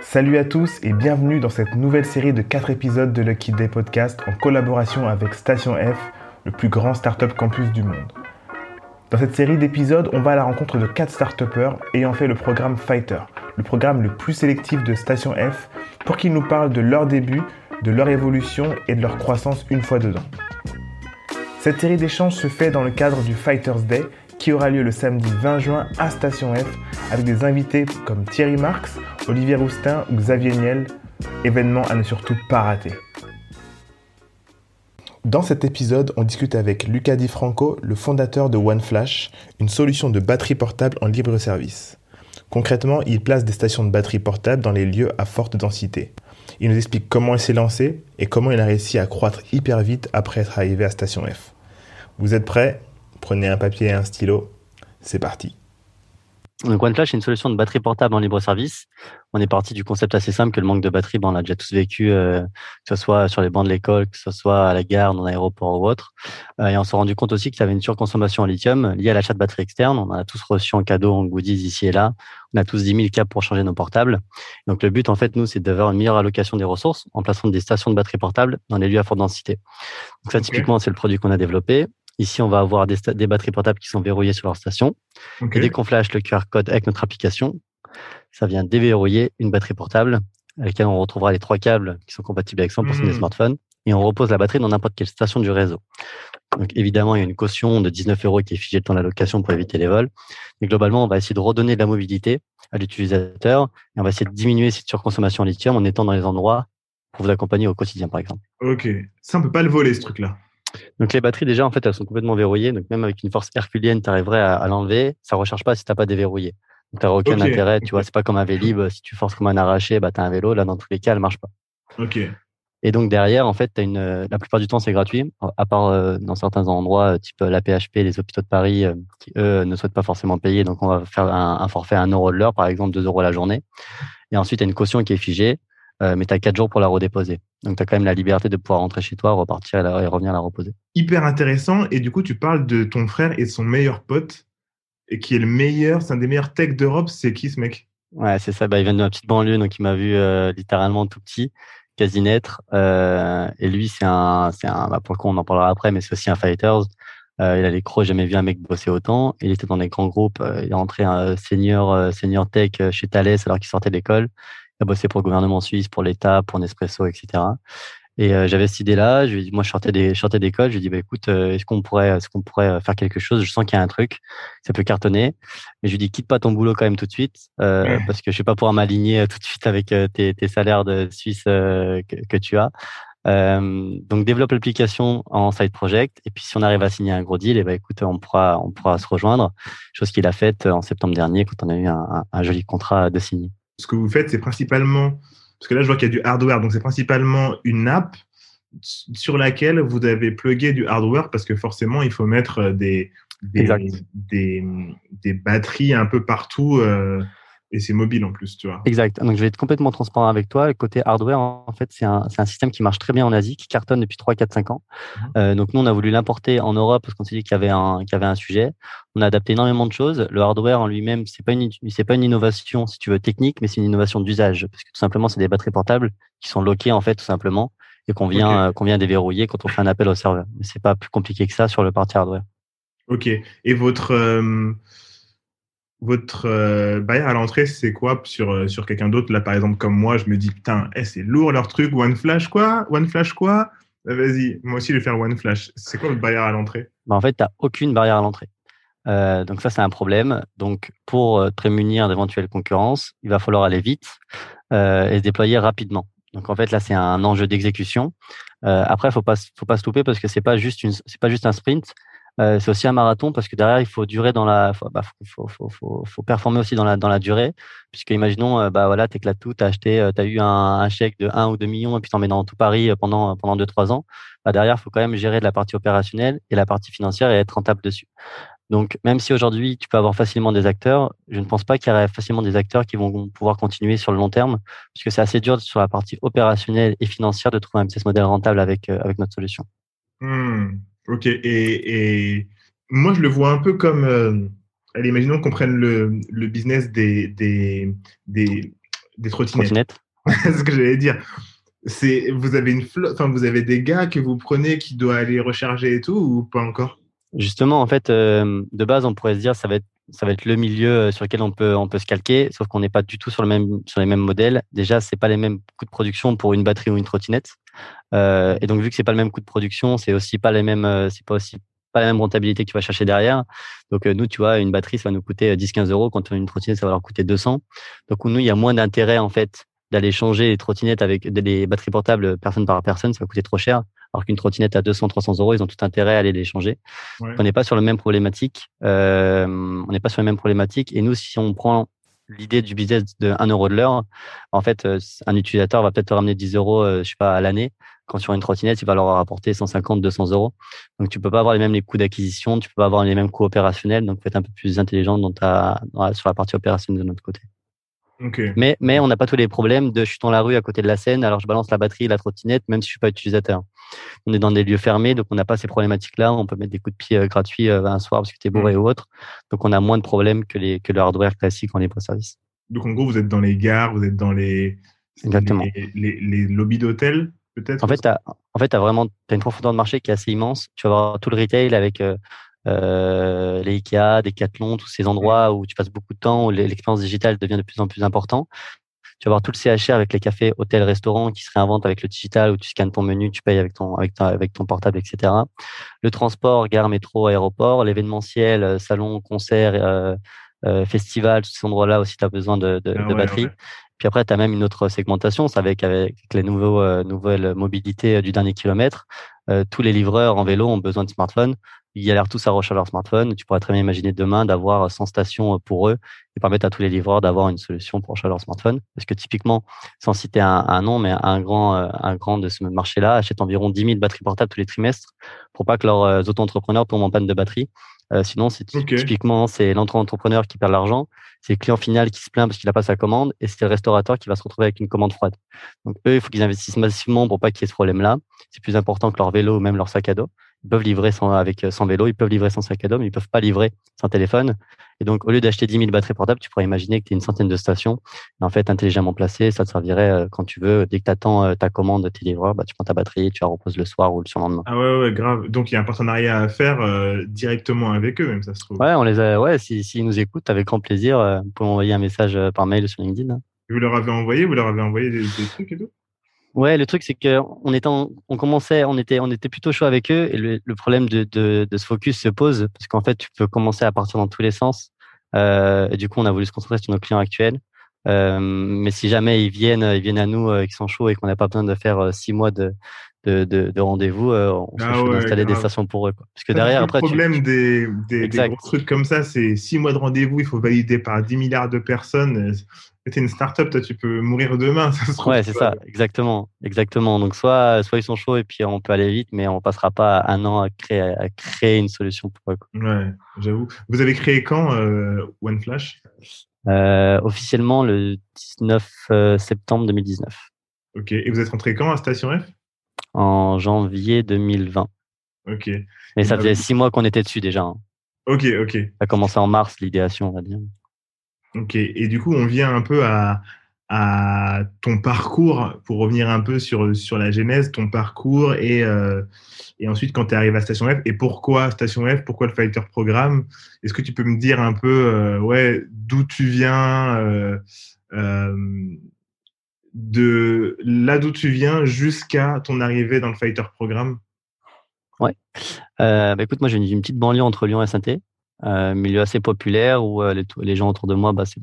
Salut à tous et bienvenue dans cette nouvelle série de 4 épisodes de Lucky Day Podcast en collaboration avec Station F, le plus grand startup campus du monde. Dans cette série d'épisodes, on va à la rencontre de 4 start ayant fait le programme Fighter, le programme le plus sélectif de Station F, pour qu'ils nous parlent de leur début, de leur évolution et de leur croissance une fois dedans. Cette série d'échanges se fait dans le cadre du Fighters Day qui aura lieu le samedi 20 juin à Station F avec des invités comme Thierry Marx, Olivier Roustin ou Xavier Niel, événement à ne surtout pas rater. Dans cet épisode, on discute avec Lucas Di Franco, le fondateur de OneFlash, une solution de batterie portable en libre service. Concrètement, il place des stations de batterie portable dans les lieux à forte densité. Il nous explique comment il s'est lancé et comment il a réussi à croître hyper vite après être arrivé à Station F. Vous êtes prêts? Prenez un papier et un stylo. C'est parti. Donc OneFlash est une solution de batterie portable en libre service. On est parti du concept assez simple que le manque de batterie, ben, on l'a déjà tous vécu, euh, que ce soit sur les bancs de l'école, que ce soit à la gare, dans l'aéroport ou autre. Euh, et on s'est rendu compte aussi qu'il y avait une surconsommation en lithium liée à l'achat de batteries externes. On en a tous reçu en cadeau, en goodies ici et là. On a tous 10 000 câbles pour changer nos portables. Donc le but, en fait, nous, c'est d'avoir une meilleure allocation des ressources en plaçant des stations de batterie portable dans les lieux à forte densité. Donc ça, typiquement, c'est le produit qu'on a développé. Ici, on va avoir des, batteries portables qui sont verrouillées sur leur station. Et dès qu'on flash le QR code avec notre application, ça vient déverrouiller une batterie portable avec laquelle on retrouvera les trois câbles qui sont compatibles avec 100% des hmm. smartphones et on repose la batterie dans n'importe quelle station du réseau. Donc évidemment, il y a une caution de 19 euros qui est figée dans la location pour éviter les vols. Mais globalement, on va essayer de redonner de la mobilité à l'utilisateur et on va essayer de diminuer cette surconsommation en lithium en étant dans les endroits pour vous accompagner au quotidien, par exemple. Ok, ça on peut pas le voler ce truc-là. Donc les batteries déjà en fait elles sont complètement verrouillées. Donc même avec une force herculienne, tu arriverais à, l'enlever. Ça recharge pas si t'as pas déverrouillé. Donc t'as aucun intérêt. Tu vois, c'est pas comme un Vélib. Si tu forces comme un arraché, bah t'as un vélo. Là dans tous les cas, elle marche pas. Ok. Et donc derrière, en fait, as une, la plupart du temps, c'est gratuit, à part euh, dans certains endroits, euh, type la PHP, les hôpitaux de Paris, euh, qui eux ne souhaitent pas forcément payer. Donc on va faire un, un forfait à 1 euro de l'heure, par exemple 2 euros la journée. Et ensuite, il y a une caution qui est figée. Euh, mais tu as 4 jours pour la redéposer. Donc, tu as quand même la liberté de pouvoir rentrer chez toi, repartir et, revenir la reposer. Hyper intéressant. Et du coup, tu parles de ton frère et de son meilleur pote, et qui est le meilleur, c'est un des meilleurs techs d'Europe. C'est qui ce mec? Ouais, c'est ça. Bah, il vient de ma petite banlieue, donc il m'a vu euh, littéralement tout petit, quasi naître. Euh, et lui, c'est un, c'est un, bah, pour le coup, on en parlera après, mais c'est aussi un fighters. Il a les crocs, jamais vu un mec bosser autant. Il était dans des grands groupes. il est rentré un senior, senior tech chez Thales alors qu'il sortait de l'école a bossé pour le gouvernement suisse, pour l'État, pour Nespresso, etc. Et euh, j'avais cette idée-là. Je moi, je sortais des, je d'école. Je lui ai dit, bah, écoute, euh, est-ce qu'on pourrait, est-ce qu'on pourrait euh, faire quelque chose? Je sens qu'il y a un truc, ça peut cartonner. Mais je lui dis, quitte pas ton boulot quand même tout de suite, parce que je vais pas pouvoir m'aligner tout de suite avec tes, tes, salaires de Suisse que, que, tu as. donc développe l'application en side project. Et puis si on arrive à signer un gros deal, et eh ben écoute, on pourra, on pourra se rejoindre. Chose qu'il a faite en septembre dernier quand on a eu un, un, un joli contrat de signer ce que vous faites, c'est principalement, parce que là, je vois qu'il y a du hardware, donc c'est principalement une app sur laquelle vous avez plugué du hardware parce que forcément, il faut mettre des, des, des, batteries un peu partout. Euh, et c'est mobile en plus, tu vois. Exact. Donc, je vais être complètement transparent avec toi. Le côté hardware, en fait, c'est un, un, système qui marche très bien en Asie, qui cartonne depuis 3, 4, 5 ans. Mhm. Euh, donc, nous, on a voulu l'importer en Europe parce qu'on s'est dit qu'il y avait un, qu'il y avait un sujet. On a adapté énormément de choses. Le hardware en lui-même, c'est pas une, c'est pas une innovation, si tu veux, technique, mais c'est une innovation d'usage. Parce que tout simplement, c'est des batteries portables qui sont loquées, en fait, tout simplement, et qu'on vient, euh, qu'on vient déverrouiller quand on fait un appel au serveur. Mais c'est pas plus compliqué que ça sur le parti hardware. Ok. Et votre, euh, votre euh, barrière à l'entrée, c'est quoi sur, euh, sur quelqu'un d'autre? Là, par exemple, comme moi, je me dis, putain, eh, c'est lourd leur truc, One Flash quoi? One Flash quoi? Bah, Vas-y, moi aussi, je vais faire One Flash. C'est quoi votre barrière à l'entrée? Bah, En fait, tu n'as aucune barrière à l'entrée. Euh, donc ça, c'est un problème. Donc, pour prémunir d'éventuelles concurrences, il va falloir aller vite et se déployer rapidement. Donc, en fait, là, c'est un enjeu d'exécution. après, faut pas, faut pas se louper parce que c'est pas c'est pas juste un sprint. Euh, c'est aussi un marathon parce que derrière il faut durer dans la, faut, bah, faut, performer aussi dans la dans la durée. Puisque imaginons, euh, bah voilà, t'éclates tout, t'as acheté, euh, t'as eu un, chèque de 1 ou 2 millions et puis t'en mets dans tout Paris pendant pendant deux trois ans. Bah derrière, faut quand même gérer de la partie opérationnelle et la partie financière et être rentable dessus. Donc même si aujourd'hui tu peux avoir facilement des acteurs, je ne pense pas qu'il y aurait facilement des acteurs qui vont pouvoir continuer sur le long terme, puisque c'est assez dur sur la partie opérationnelle et financière de trouver un business model rentable avec avec notre solution. Hmm. Ok, et, et, moi je le vois un peu comme, euh, allez, imaginons qu'on prenne le, le business des, des, des Des trottinettes. c'est ce que j'allais dire. C'est, vous avez une enfin, vous avez des gars que vous prenez qui doivent aller recharger et tout ou pas encore? Justement, en fait, euh, de base, on pourrait se dire ça va être ça va être le milieu euh, sur lequel on peut on peut se calquer, sauf qu'on n'est pas du tout sur le même sur les mêmes modèles. Déjà, c'est pas les mêmes coûts de production pour une batterie ou une trottinette. Euh, et donc, vu que c'est pas le même coût de production, c'est aussi pas les mêmes, euh, c'est pas aussi pas la même rentabilité que tu vas chercher derrière. Donc, nous, tu vois, une batterie, ça va nous coûter 10-15 euros. Quand une trottinette, ça va leur coûter 200. Donc, nous, il y a moins d'intérêt, en fait, d'aller changer les trottinettes avec des batteries portables personne par personne. Ça va coûter trop cher alors qu'une trottinette à 200, 300 euros, ils ont tout intérêt à aller les changer. On n'est pas sur le même problématique. Euh, on n'est pas sur les mêmes problématiques. Et nous, si on prend l'idée du business de 1 euro de l'heure, en fait, euh, un utilisateur va peut-être te ramener 10 euros, euh, je sais pas, à l'année. Quand sur une trottinette, il va leur rapporter 150, 200 euros. Donc, tu peux pas avoir les mêmes les coûts d'acquisition, tu peux pas avoir les mêmes coûts opérationnels. Donc, faut être un peu plus intelligent dans ta, sur la partie opérationnelle de notre côté. Mais, mais on n'a pas tous les problèmes de je suis dans la rue à côté de la scène, alors je balance la batterie, la trottinette, même si je suis pas utilisateur. On est dans des lieux fermés, donc on n'a pas ces problématiques-là. On peut mettre des coups de pied euh, gratuits euh, un soir parce que tu es bourré mmh. ou autre. Donc on a moins de problèmes que, les, que le hardware classique en libre-service. Donc en gros, vous êtes dans les gares, vous êtes dans les, Exactement. les, les, lobbies d'hôtels, peut-être En fait, tu as, en fait, as vraiment as une profondeur de marché qui est assez immense. Tu vas avoir tout le retail avec euh, les IKEA, Decathlon, tous ces endroits où tu passes beaucoup de temps, où l'expérience digitale devient de plus en plus importante. Tu vas avoir tout le CHR avec les cafés, hôtels, restaurants qui se réinventent avec le digital où tu scannes ton menu, tu payes avec ton, avec, avec ton portable, etc. Le transport, gare, métro, aéroport, l'événementiel, euh, salon, concert, euh, euh, festival, tous ces endroits-là aussi, tu as besoin de, de, ah de batterie. Puis après, tu as même une autre segmentation, c'est avec, avec les nouveaux, euh, nouvelles mobilités du dernier kilomètre. tous les livreurs en vélo ont besoin de smartphones ils galèrent tous à recharger leur smartphone. Tu pourrais très bien imaginer demain d'avoir 100 stations pour eux et permettre à tous les livreurs d'avoir une solution pour recharger leur smartphone. Parce que typiquement, sans citer un, nom, mais un grand, euh, un grand de ce marché-là achète environ 10 000 batteries portables tous les trimestres pour pas que leurs euh, auto-entrepreneurs tombent en panne de batterie. Euh, sinon, c'est typiquement c'est l'entrepreneur qui perd l'argent, c'est le client final qui se plaint parce qu'il n'a pas sa commande, et c'est le restaurateur qui va se retrouver avec une commande froide. Donc eux, il faut qu'ils investissent massivement pour pas qu'il y ait ce problème-là. C'est plus important que leur vélo ou même leur sac à dos. Ils peuvent livrer sans, avec, sans vélo, ils peuvent livrer sans sac à dos, mais ils peuvent pas livrer sans téléphone. Et donc, au lieu d'acheter 10 000 batteries portables, tu pourrais imaginer que tu as une centaine de stations. Et en fait, intelligemment placées, ça te servirait euh, quand tu veux. Dès que tu attends euh, ta commande de tes livreurs, bah, tu prends ta batterie, tu la reposes le soir ou le surlendemain. Ah ouais, ouais, grave. Donc, il y a un partenariat à faire euh, directement avec eux, même, ça se trouve. Ouais, on les a, ouais, s'ils si, nous écoutent, avec grand plaisir, vous pouvez envoyer un message par mail sur LinkedIn. Vous leur avez envoyé, vous leur avez envoyé des trucs et tout? Ouais, le truc c'est que on était, on commençait, on était, on était plutôt chaud avec eux et le, le problème de, de, de, ce focus se pose parce qu'en fait tu peux commencer à partir dans tous les sens. Euh, et du coup, on a voulu se concentrer sur nos clients actuels. Euh, mais si jamais ils viennent, ils viennent à nous, euh, qu'ils sont chauds et qu'on n'a pas besoin de faire euh, six mois de, de, de, de rendez-vous, euh, on se ah d'installer des stations pour eux. Quoi. Parce que derrière, après, le problème des, des, des, gros trucs comme ça, c'est six mois de rendez-vous, il faut valider par 10 milliards de personnes es une startup, toi, tu peux mourir demain. Ça se ouais, c'est ça, exactement, exactement. Donc soit, soit ils sont chauds et puis on peut aller vite, mais on passera pas un an à créer, à créer une solution pour eux. Ouais, j'avoue. Vous avez créé quand euh, OneFlash? Euh, Officiellement le 19 euh, septembre 2019. Ok. Et vous êtes rentré quand à Station F? En janvier 2020. Ok. Mais ça faisait six mois qu'on était dessus déjà. Hein. Ok, ok. Ça a commencé en mars, l'idéation, on va dire. Ok, et du coup, on vient un peu à, ton parcours, pour revenir un peu sur, sur la genèse, ton parcours, et, euh, et ensuite quand tu arrives à Station F, et pourquoi Station F, pourquoi le Fighter Programme? Est-ce que tu peux me dire un peu euh, ouais, d'où tu viens, euh, de là d'où tu viens jusqu'à ton arrivée dans le Fighter Programme? Ouais. bah écoute, moi j'ai une, petite banlieue entre Lyon et saint euh, milieu assez populaire où euh, les, les, gens autour de moi, bah, c'est,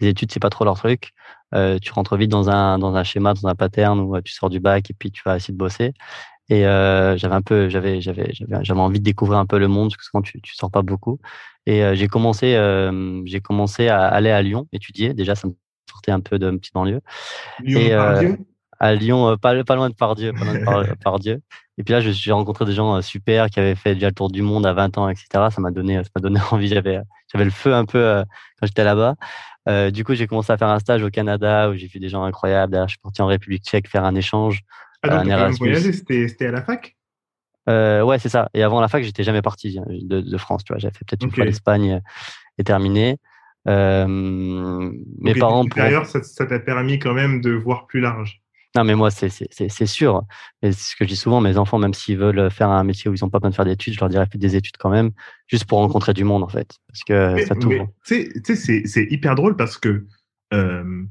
les études, c'est pas trop leur truc. Euh, tu rentres vite dans un, dans un schéma, dans un pattern où euh, tu sors du bac et puis tu vas essayer de bosser. Et euh, j'avais un peu, j'avais, j'avais, j'avais, j'avais envie de découvrir un peu le monde parce que souvent tu, tu sors pas beaucoup. Et j'ai commencé, j'ai commencé à aller à Lyon étudier. Déjà, ça me sortait un peu de petite banlieue. Lyon, et, à Lyon, pas, pas loin de Pardieu, pas loin de Pardieu. Et puis là, j'ai rencontré des gens euh, super qui avaient fait déjà le tour du monde à 20 ans, etc. Ça m'a donné, ça m'a donné envie. J'avais, j'avais le feu un peu euh, quand j'étais là-bas. Euh, du coup, j'ai commencé à faire un stage au Canada où j'ai vu des gens incroyables. D'ailleurs, je suis parti en République Tchèque faire un échange. Ah, donc, c'était, c'était à la fac? Euh, Ouais, c'est ça. Et avant la fac, j'étais jamais parti de, de France. Tu vois, j'avais fait peut-être une fois l'Espagne et terminé. Euh, mes parents. D'ailleurs, ça t'a permis quand même de voir plus large. Non, mais moi, c'est sûr. Et ce que je dis souvent, mes enfants, même s'ils veulent faire un métier où ils n'ont pas besoin de faire d'études, je leur dirais faites des études quand même, juste pour rencontrer du monde, en fait. Parce que ça t'ouvre. Tu sais, c'est hyper drôle parce que euh,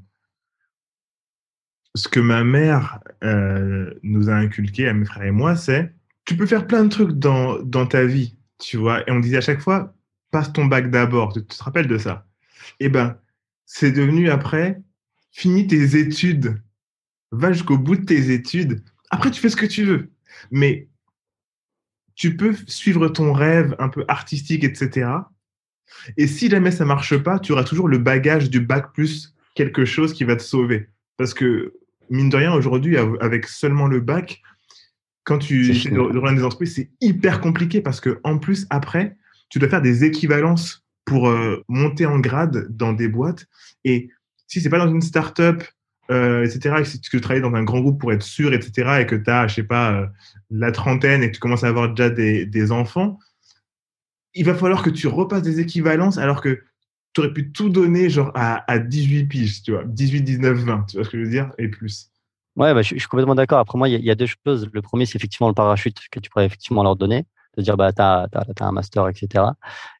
ce que ma mère euh, nous a inculqué à mes frères et moi, c'est tu peux faire plein de trucs dans, dans ta vie, tu vois? Et on disait à chaque fois, passe ton bac d'abord. Tu, te rappelles de ça? Eh ben, c'est devenu après, finis tes études va jusqu'au bout de tes études. Après, tu fais ce que tu veux. Mais tu peux suivre ton rêve un peu artistique, etc. Et si jamais ça marche pas, tu auras toujours le bagage du bac plus quelque chose qui va te sauver. Parce que, mine de rien, aujourd'hui, avec seulement le bac, quand tu rejoins des entreprises, c'est hyper compliqué parce que, en plus, après, tu dois faire des équivalences pour euh, monter en grade dans des boîtes. Et si c'est pas dans une start-up euh, etc., et si tu travailles dans un grand groupe pour être sûr, etc., et que tu as, je sais pas, euh, la trentaine et que tu commences à avoir déjà des, des, enfants, il va falloir que tu repasses des équivalences alors que tu aurais pu tout donner genre à, à 18 piges, tu vois, 18, 19, 20, tu vois ce que je veux dire, et plus. Ouais, bah, je, suis complètement d'accord. Après moi, il y, a deux choses. Le premier, c'est effectivement le parachute que tu pourrais effectivement leur donner de dire bah t'as as, un master etc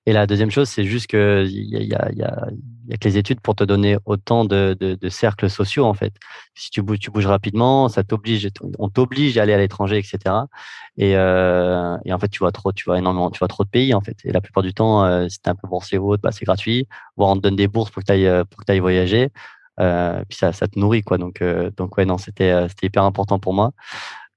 et la deuxième chose c'est juste que il y a, y, a, y a que les études pour te donner autant de, de, cercles sociaux en fait. Si tu bouges tu bouges rapidement ça t'oblige on t'oblige à aller à l'étranger etc et, euh, et en fait tu vois trop tu vois énormément tu vois trop de pays en fait. Et la plupart du temps euh, si t'es un peu boursier ou autre bah c'est gratuit. Voire on te donne des bourses pour que tu euh, pour que ailles voyager. Euh, puis ça, ça te nourrit quoi. Donc euh, donc ouais non c'était c'était hyper important pour moi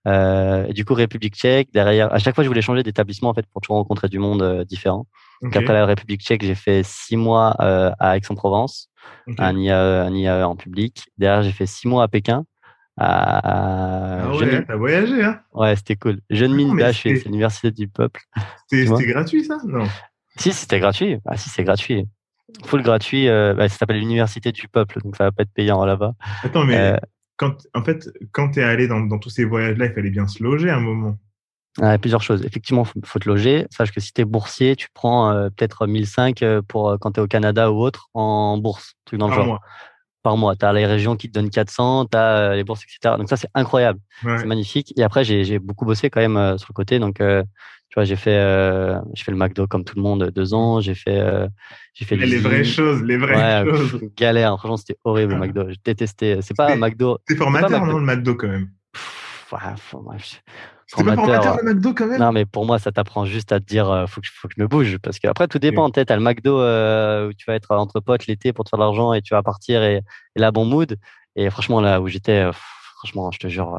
euh, et du coup, République tchèque, derrière, à chaque fois, je voulais changer d'établissement en fait pour toujours rencontrer du monde euh, différent. après la République tchèque, j'ai fait six mois euh, à Aix-en-Provence, un IAE, un IAE en public. Derrière, j'ai fait six mois à Pékin. À... Ah ouais, t'as voyagé, hein? Ouais, c'était cool. Jeune mine d'H, c'est l'université du peuple. C'était gratuit, ça? Non. Si, c'était gratuit. Ah si, c'est gratuit. Full gratuit. bah, ça s'appelle l'université du peuple, donc ça va pas être payant là-bas. Attends, mais en fait, quand tu es allé dans, tous ces voyages-là, il fallait bien se loger à un moment. Plusieurs choses. Effectivement, il faut, te loger. Sache que si tu es boursier, tu prends euh, peut-être 1005 euh, pour euh, quand tu es au Canada ou autre en bourse, truc dans le Par Mois. Par mois. Tu as les régions qui te donnent 400, tu as les bourses, etc. Donc ça, c'est incroyable. C'est magnifique. Et après, j'ai beaucoup bossé quand même sur le côté. Donc, tu vois, j'ai fait, euh, j'ai fait le McDo comme tout le monde deux ans. J'ai fait, euh, j'ai fait les vraies choses, les vraies choses. Galère. Franchement, c'était horrible le McDo. Je détestais. C'est pas un McDo. C'est formateur, non, le McDo quand même. Pff, ouais, C'était pas formateur le McDo quand même? Non, mais pour moi, ça t'apprend juste à te dire, euh, faut que, faut que je me bouge, parce qu'après tout dépend. T'as le McDo euh, où tu vas être entre potes l'été pour te faire de l'argent et tu vas partir et, et là bon mood. Et franchement là où j'étais, euh, franchement, je te jure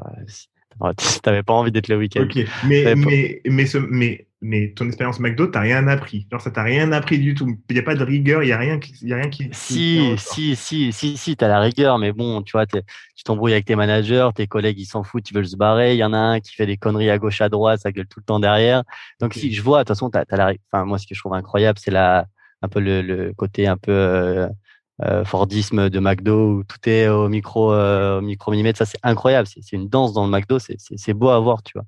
T'avais pas envie d'être le week-end. Ok, mais, mais, mais, ce, mais, mais ton expérience McDo, t'as rien appris. Genre, ça t'a rien appris du tout. Il n'y a pas de rigueur, il n'y a, rien qui, y a rien qui. Si, si, si, si, si, t'as la rigueur, mais bon, tu vois, tu t'embrouilles avec tes managers, tes collègues, ils s'en foutent, ils veulent se barrer. Il y en a un qui fait des conneries à gauche, à droite, ça gueule tout le temps derrière. Donc, si je vois, de toute façon, t'as, as la. Enfin, moi, ce que je trouve incroyable, c'est la, un peu le, le côté un peu. Euh, Fordisme de McDo où tout est au micro euh, au micro millimètre ça c'est incroyable c'est une danse dans le McDo c'est beau à voir tu vois.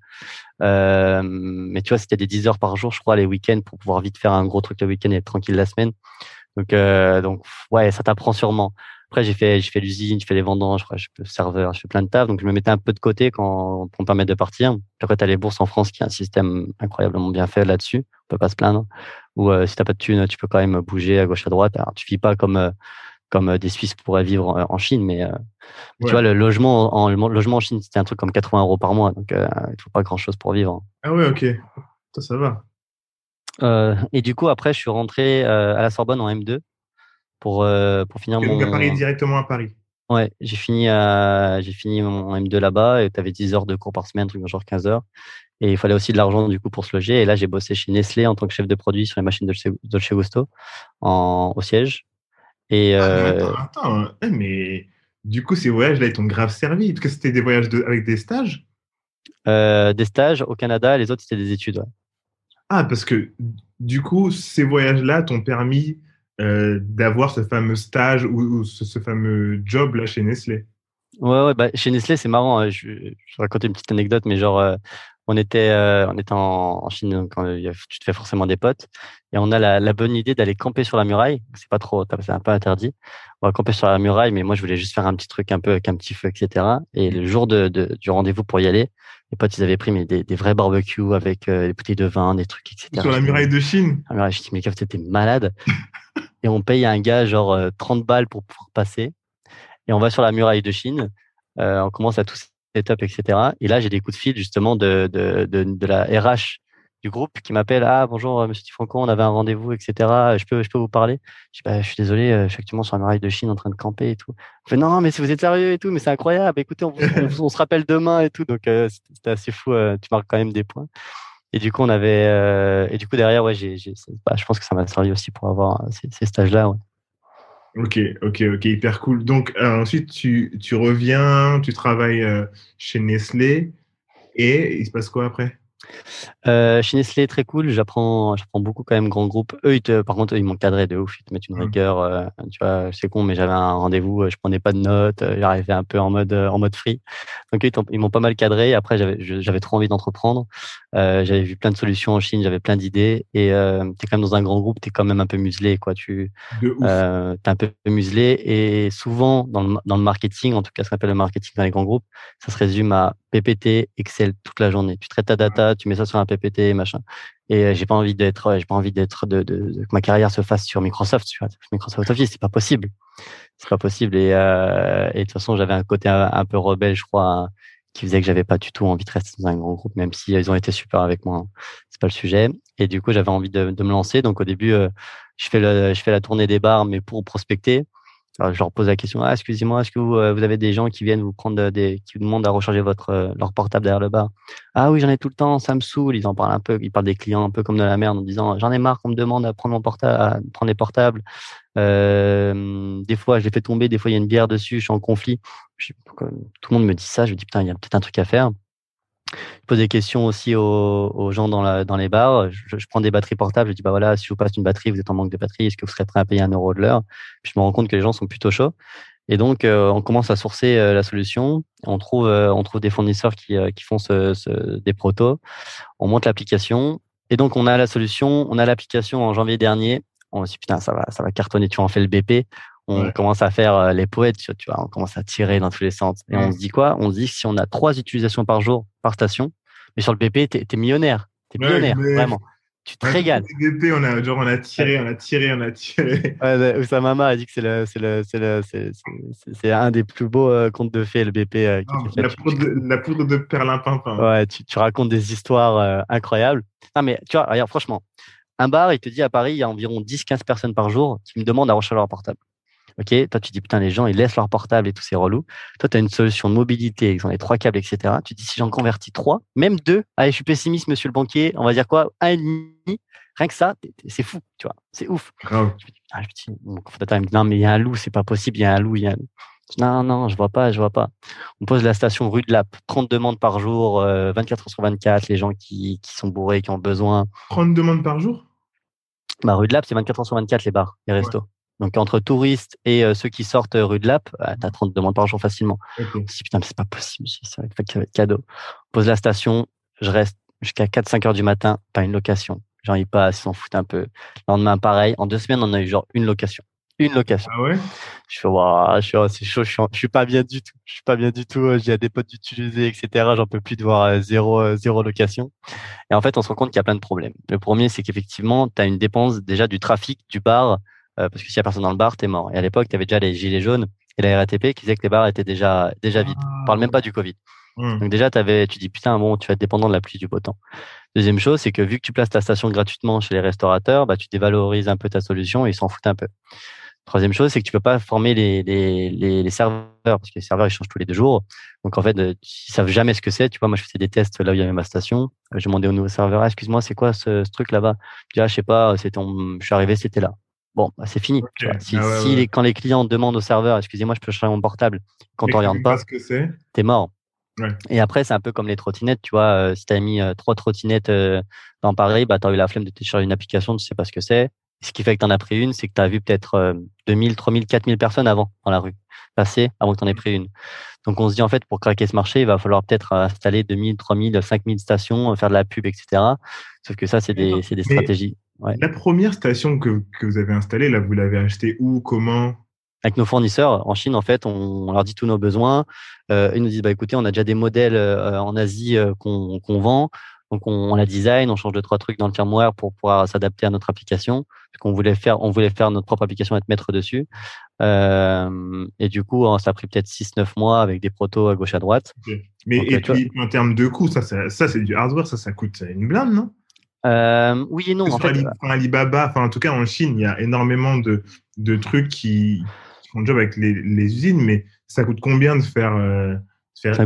Euh, mais tu vois c'était des 10 heures par jour je crois les week-ends pour pouvoir vite faire un gros truc le week-end et être tranquille la semaine. Donc donc ouais ça t'apprend sûrement après j'ai fait j'ai fait l'usine je fais les vendanges je, je fais serveur je fais plein de taf. Donc je me mettais un peu de côté quand pour me permettre de partir. Après tu as les bourses en France qui a un système incroyablement bien fait là-dessus. On peut pas se plaindre. Ou euh, si t'as pas de thunes, tu peux quand même bouger à gauche à droite. Alors, tu vis pas comme euh, comme euh, des Suisses pourraient vivre en, Chine, mais tu vois le logement en le logement en Chine c'était un truc comme 80 euros par mois, donc il faut pas grand chose pour vivre. Ah ouais, ok, ça ça va. Et du coup, après, je suis rentré à la Sorbonne en M2 pour, euh, pour finir et mon. Donc à Paris, directement à Paris. Ouais, j'ai fini, à, j'ai fini mon M2 là-bas et tu avais 10 heures de cours par semaine, truc genre 15 heures. Et il fallait aussi de l'argent du coup pour se loger. Et là, j'ai bossé chez Nestlé en tant que chef de produit sur les machines de Dolce Gusto en, au siège. Et, ah, euh... attends, attends, eh, mais du coup, ces voyages-là, ils t'ont grave servi? Parce que c'était des voyages de... avec des stages? Euh, Des stages au Canada, les autres, c'était des études. Ouais. Ah, parce que du coup, ces voyages-là t'ont permis euh, d'avoir ce fameux stage ou, ou ce, ce, fameux job là chez Nestlé. Ouais, ouais, bah, chez Nestlé, c'est marrant. Hein. Je, je vais raconter une petite anecdote, mais genre, euh, on était, euh, on était en, Chine, donc tu te fais forcément des potes. Et on a la, la bonne idée d'aller camper sur la muraille. C'est pas trop, c'est un peu interdit. On va camper sur la muraille, mais moi, je voulais juste faire un petit truc un peu avec un petit feu, etc. Et le jour de, de du rendez-vous pour y aller, les potes, ils avaient pris mais des, des vrais barbecues avec euh, des bouteilles de vin, des trucs, etc. Sur la muraille de Chine. La muraille de Chine, mais c'était malade. et on paye un gars genre 30 euh, balles pour pouvoir passer. Et on va sur la muraille de Chine. Euh, on commence à tous setup, etc. Et là, j'ai des coups de fil justement de, de, de, de la RH du groupe qui m'appelle ah bonjour euh, monsieur Tifranco on avait un rendez-vous etc je peux je peux vous parler? Je, bah, je suis désolé je suis actuellement sur la muraille de Chine en train de camper et tout non mais si vous êtes sérieux et tout mais c'est incroyable écoutez on, se rappelle demain et tout donc c'était assez fou tu marques quand même des points et du coup on avait et du coup derrière ouais j'ai bah, je pense que ça m'a servi aussi pour avoir ces, ces stages là ouais. Ok, ok, ok, hyper cool. Donc ensuite, tu, tu, reviens, tu travailles chez Nestlé et il se passe quoi après? Euh, chez Nestlé, très cool. J'apprends, j'apprends beaucoup quand même grand groupe. Eux, ils par contre, ils m'ont cadré de ouf. Ils te mettent une mmh. rigueur. Euh, tu vois, c'est con, mais j'avais un rendez-vous. Euh, je prenais pas de notes. Euh, j'arrivais un peu en mode, en mode free. Donc, eux, ils m'ont pas mal cadré. Après, j'avais, j'avais trop envie d'entreprendre. j'avais vu plein de solutions en Chine. J'avais plein d'idées. Et euh, t'es quand même dans un grand groupe. T'es quand même un peu muselé, quoi. Tu, euh, t'es un peu muselé. Et souvent, dans le, dans le marketing, en tout cas, ce qu'on appelle le marketing dans les grands groupes, ça se résume à PPT, Excel toute la journée. Tu traites ta data, tu mets ça sur un PPT, machin. Et euh, j'ai pas envie d'être, j'ai pas envie d'être de, que ma carrière se fasse sur Microsoft, vois, Microsoft Office, c'est pas possible, c'est pas possible. Et, euh, de toute façon, j'avais un côté un, peu rebelle, je crois, qui faisait que j'avais pas du tout envie de rester dans un grand groupe, même si ils ont été super avec moi. Hein. C'est pas le sujet. Et du coup, j'avais envie de, me lancer. Donc au début, euh, je fais la tournée des bars, mais pour prospecter. Je leur pose la question, ah, excusez-moi, est-ce que vous, euh, vous, avez des gens qui viennent vous prendre des, qui vous demandent à recharger votre, euh, leur portable derrière le bar? Ah oui, j'en ai tout le temps, ça me saoule. Ils en parlent un peu, ils parlent des clients un peu comme de la merde en disant, j'en ai marre qu'on me demande à prendre mon portable, à prendre les portables. Euh, des fois, je les fais tomber, des fois, il y a une bière dessus, je suis en conflit. tout le monde me dit ça, je me dis, putain, il y a peut-être un truc à faire. Je pose des questions aussi aux, gens dans, les bars. Je, prends des batteries portables. Je dis, bah voilà, si vous passe une batterie, vous êtes en manque de batterie, est-ce que vous serez prêt à payer un euro de l'heure? Je me rends compte que les gens sont plutôt chauds. Et donc, euh, on commence à sourcer euh, la solution. On trouve, euh, on trouve des fournisseurs qui, font des protos. On monte l'application. Et donc, on a la solution. On a l'application en janvier dernier. On se dit, putain, ça va, ça va cartonner. Tu en fais le BP on commence à faire les poètes, tu vois, on commence à tirer dans tous les sens. Et on se dit quoi? On se dit que si on a trois utilisations par jour par station, mais sur le BP, t'es es millionnaire. T'es millionnaire, vraiment. Tu te régales. BP, on a, genre, on a tiré, on a tiré, on a tiré. Ouais, sa maman a dit que c'est le, le, le, un des plus beaux euh, contes de fées, le BP. Euh, la, poudre de, la, poudre de, perlimpinpin. Ouais, tu, tu, racontes des histoires euh, incroyables. Non, mais tu vois, regarde, franchement, un bar, il te dit à Paris, il y a environ 10-15 personnes par jour qui me demandent à recharger leur portable. OK, toi, tu dis, putain, les gens, ils laissent leur portable et tout, c'est relou. Toi, tu as une solution de mobilité, ils ont les trois câbles, etc. Tu dis, si j'en convertis trois, même deux, allez, je suis pessimiste, monsieur le banquier, on va dire quoi, un et demi, rien que ça, c'est fou, tu vois, c'est ouf. Je me dis, ah, je mon me dit, non, mais il y a un loup, c'est pas possible, il y a un loup, il y a un loup. Non, non, je vois pas, je vois pas. On pose la station rue de Lap, 30 demandes par jour, 24 euh, heures sur 24, les gens qui, qui sont bourrés, qui ont besoin. 30 demandes par jour? Bah, Rue de Lap, c'est 24 heures sur 24, les bars, les restos. Donc entre touristes et euh, ceux qui sortent rue de Lap, bah, tu as 30 demandes par jour facilement. Okay. On se dit putain, mais c'est pas possible, ça va être cadeau. On pose la station, je reste jusqu'à 4-5 heures du matin, pas une location. Genre ils passent, ils s'en foutent un peu. Le lendemain, pareil. En deux semaines, on a eu genre une location. Une location. Ah ouais? Je fais, waouh, je suis, c'est chaud, je suis, je suis pas bien du tout. Je suis pas bien du tout. J'ai des potes d'utiliser, etc. J'en peux plus de voir euh, zéro, euh, zéro location. Et en fait, on se rend compte qu'il y a plein de problèmes. Le premier, c'est qu'effectivement, tu as une dépense déjà du trafic du bar euh, parce que s'il y a personne dans le bar, t'es mort. Et à l'époque, tu avais déjà les gilets jaunes et la RATP qui disaient que les bars étaient déjà déjà vides. On parle même pas du Covid. Mmh. Donc déjà, avais, tu dis putain, bon, tu vas être dépendant de la pluie du beau temps. Deuxième chose, c'est que vu que tu places ta station gratuitement chez les restaurateurs, bah, tu dévalorises un peu ta solution et ils s'en foutent un peu. Troisième chose, c'est que tu peux pas former les, les, les, les, serveurs parce que les serveurs ils changent tous les deux jours. Donc en fait, euh, ils savent jamais ce que c'est. Tu vois, moi je faisais des tests là où il y avait ma station. Je demandais au nouveau serveur, ah, excuse-moi, c'est quoi ce, ce truc là-bas? Je dis, ah, je sais pas, c'est ton... je suis arrivé, c'était là. Bon, bah, c'est fini. Si, ah si Les, quand les clients demandent au serveur, excusez-moi, je peux changer mon portable, quand on regarde pas, t'es mort. Ouais. Et après, c'est un peu comme les trottinettes, tu vois. Euh, si tu as mis euh, trois trottinettes euh, dans Paris, bah, tu as eu la flemme de télécharger une application, tu sais pas ce que c'est. Ce qui fait que tu en as pris une, c'est que tu as vu peut-être 2000, 3000, 4000 personnes avant dans la rue passer avant que tu en aies pris une. Donc on se dit en fait pour craquer ce marché, il va falloir peut-être installer 2000, 3000, 5000 stations, faire de la pub, etc. Sauf que ça, c'est des, des stratégies. La première station que, que vous avez installée, là, vous l'avez achetée où, comment? Avec nos fournisseurs en Chine, en fait, on, leur dit tous nos besoins. Euh, ils nous disent, bah, écoutez, on a déjà des modèles euh, en Asie euh, qu'on vend. Donc, on, la design, on change deux, trois trucs dans le firmware pour pouvoir s'adapter à notre application. Parce qu'on voulait faire, on voulait faire notre propre application et être maître dessus. Euh, et du coup, ça a pris peut-être 6-9 mois avec des protos à gauche à droite. Mais et puis, en termes de coût, ça, ça, ça c'est du hardware, ça, ça coûte une blinde, non? Euh, oui et non. En fait, Alibaba, enfin en tout cas en Chine, il y a énormément de, de trucs qui, mon job avec les, usines, mais ça coûte combien de faire, euh, faire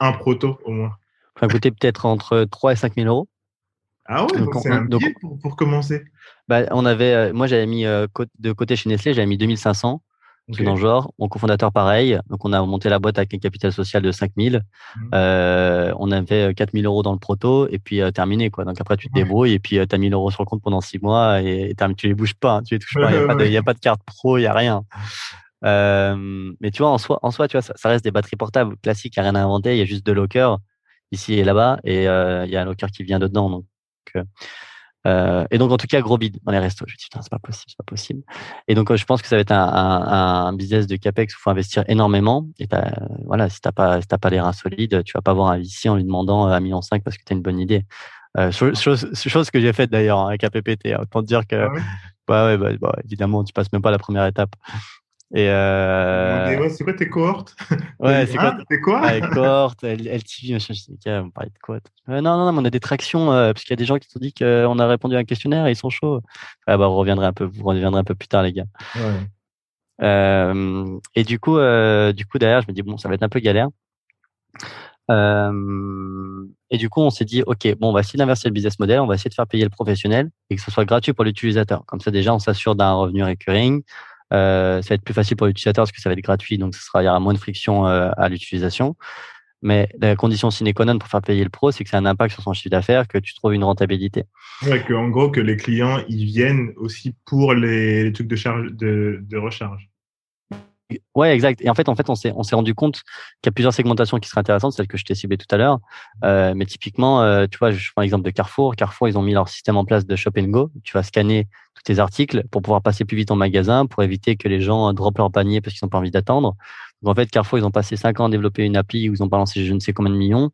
un proto au moins? Ça coûter peut-être entre 3 et 5 000 euros. Ah ouais, donc c'est un billet pour, pour, commencer. Bah, on avait, euh, moi j'avais mis de côté chez Nestlé, j'avais mis 2500 okay. dans le genre. Mon cofondateur, pareil. Donc, on a monté la boîte avec un capital social de 5000. Mmh. Euh, on avait 4000 euros dans le proto et puis euh, terminé. Quoi. Donc, après, tu te débrouilles et puis euh, tu as 1000 euros sur le compte pendant 6 mois et, tu tu les bouges pas. Hein, tu les touches pas. Il n'y a, pas de carte pro, il n'y a rien. Euh, mais tu vois, en soi, en soi tu vois, ça, ça reste des batteries portables classiques, il n'y a rien à inventer. Il y a juste deux lockers ici et là-bas et il y a un locker qui vient dedans. Donc, euh, et donc, en tout cas, gros bid dans les restos. Je me dis, c'est pas possible, c'est pas possible. Et donc, euh, je pense que ça va être un, un, un business de capex où il faut investir énormément. Et voilà, si t'as pas, si t'as pas les reins solides, tu vas pas voir un VC en lui demandant euh, un million cinq parce que tu as une bonne idée. Euh, chose, chose, que j'ai faite d'ailleurs hein, avec APPT. Hein, autant te dire que, ah bah ouais, bah, bah, évidemment, tu passes même pas la première étape. Et euh... c'est quoi tes cohortes? Ouais, c'est quoi C'est quoi? Ouais, Cohortes, LTV, machin, je sais on parlait de quoi euh, Non, non, non, on a des tractions, euh, parce qu'il y a des gens qui ont dit qu'on a répondu à un questionnaire et ils sont chauds. Ah bah, vous reviendrez un peu, vous reviendrez un peu plus tard, les gars. Ouais. Euh, et du coup, euh, du coup, derrière, je me dis, bon, ça va être un peu galère. Euh, et du coup, on s'est dit, OK, bon, on va essayer d'inverser le business model, on va essayer de faire payer le professionnel et que ce soit gratuit pour l'utilisateur. Comme ça, déjà, on s'assure d'un revenu recurring. Euh, ça va être plus facile pour l'utilisateur parce que ça va être gratuit, donc ce sera, il y aura moins de friction euh, à l'utilisation. Mais la condition sine qua non pour faire payer le pro, c'est que ça a un impact sur son chiffre d'affaires, que tu trouves une rentabilité. En gros, que les clients, ils viennent aussi pour les, trucs de, charge, de, de recharge. Ouais, exact. Et en fait, en fait, on s'est on s'est rendu compte qu'il y a plusieurs segmentations qui seraient intéressantes, celles que je t'ai ciblées tout à l'heure. Euh, mais typiquement, euh, tu vois, je prends l'exemple de Carrefour. Carrefour, ils ont mis leur système en place de Shop and Go. Tu vas scanner tous tes articles pour pouvoir passer plus vite en magasin, pour éviter que les gens droppent leur panier parce qu'ils n'ont pas envie d'attendre. Donc en fait, Carrefour, ils ont passé cinq ans à développer une appli où ils ont balancé je ne sais combien de millions.